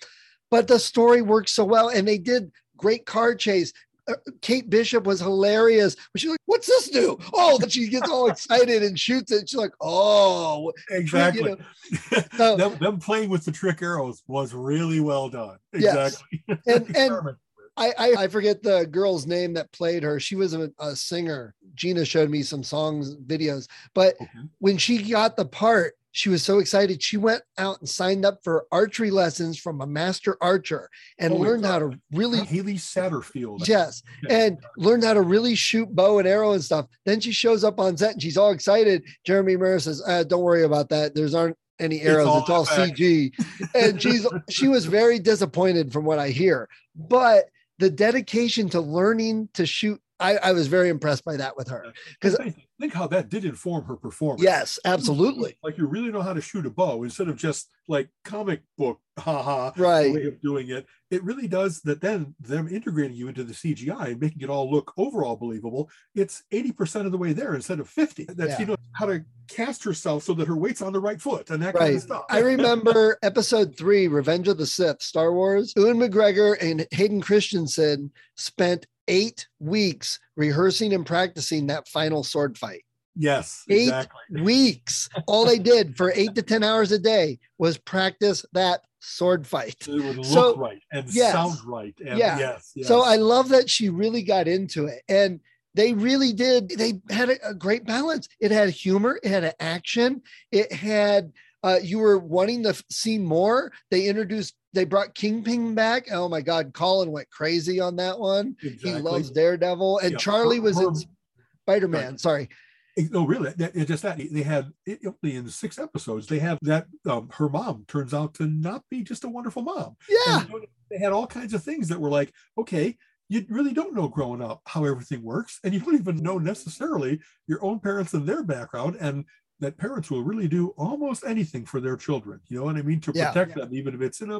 Speaker 3: but the story works so well, and they did great car chase. Uh, Kate Bishop was hilarious. She's like, "What's this do?" Oh, that she gets all excited and shoots it. She's like, "Oh,
Speaker 2: exactly. (laughs)
Speaker 3: So-
Speaker 2: them, them playing with the trick arrows was really well done.
Speaker 3: Yes.
Speaker 2: Exactly. (laughs)
Speaker 3: and and I, I I forget the girl's name that played her. She was a, a singer. Gina showed me some songs, videos. But
Speaker 2: Okay.
Speaker 3: when she got the part, she was so excited. She went out and signed up for archery lessons from a master archer and learned how to really
Speaker 2: Hailee Steinfeld.
Speaker 3: yes and learned how to really shoot bow and arrow and stuff. Then she shows up on set and she's all excited. Jeremy Miller says, uh, "Don't worry about that. There's aren't any
Speaker 2: It's
Speaker 3: arrows.
Speaker 2: all
Speaker 3: It's all CG." And she's (laughs) she was very disappointed from what I hear. But the dedication to learning to shoot, I, I was very impressed by that with her. 'Cause-
Speaker 2: think, how that did inform her performance.
Speaker 3: Yes, absolutely. (laughs)
Speaker 2: Like you really know how to shoot a bow instead of just like comic book, haha,
Speaker 3: Right.
Speaker 2: way of doing it. It really does that. Then them integrating you into the CGI and making it all look overall believable. It's eighty percent of the way there instead of fifty. That
Speaker 3: Yeah.
Speaker 2: she knows how to cast herself so that her weight's on the right foot and that kind of stuff.
Speaker 3: I remember (laughs) episode three, Revenge of the Sith, Star Wars. Ewan McGregor and Hayden Christensen spent eight weeks rehearsing and practicing that final sword fight.
Speaker 2: Yes,
Speaker 3: Eight
Speaker 2: exactly.
Speaker 3: Weeks. All they did for eight to 10 hours a day was practice that sword fight.
Speaker 2: It would look
Speaker 3: So,
Speaker 2: right and
Speaker 3: yes.
Speaker 2: sound right. And
Speaker 3: Yeah.
Speaker 2: yes, yes.
Speaker 3: So I love that she really got into it. And they really did. They had a, a great balance. It had humor, it had an action, it had uh, you were wanting to see more. They introduced, they brought Kingpin back. Oh my God, Colin went crazy on that one.
Speaker 2: exactly.
Speaker 3: He loves Daredevil, and
Speaker 2: Yeah,
Speaker 3: Charlie was
Speaker 2: her-
Speaker 3: in Spider Man. Sorry,
Speaker 2: No, really, that, it's just that they had it, only in six episodes. They have that um, her mom turns out to not be just a wonderful mom.
Speaker 3: yeah,
Speaker 2: And they had all kinds of things that were like, okay, you really don't know growing up how everything works, and you don't even know necessarily your own parents and their background, and that parents will really do almost anything for their children. You know what I mean? To
Speaker 3: Yeah.
Speaker 2: protect them, even if it's in a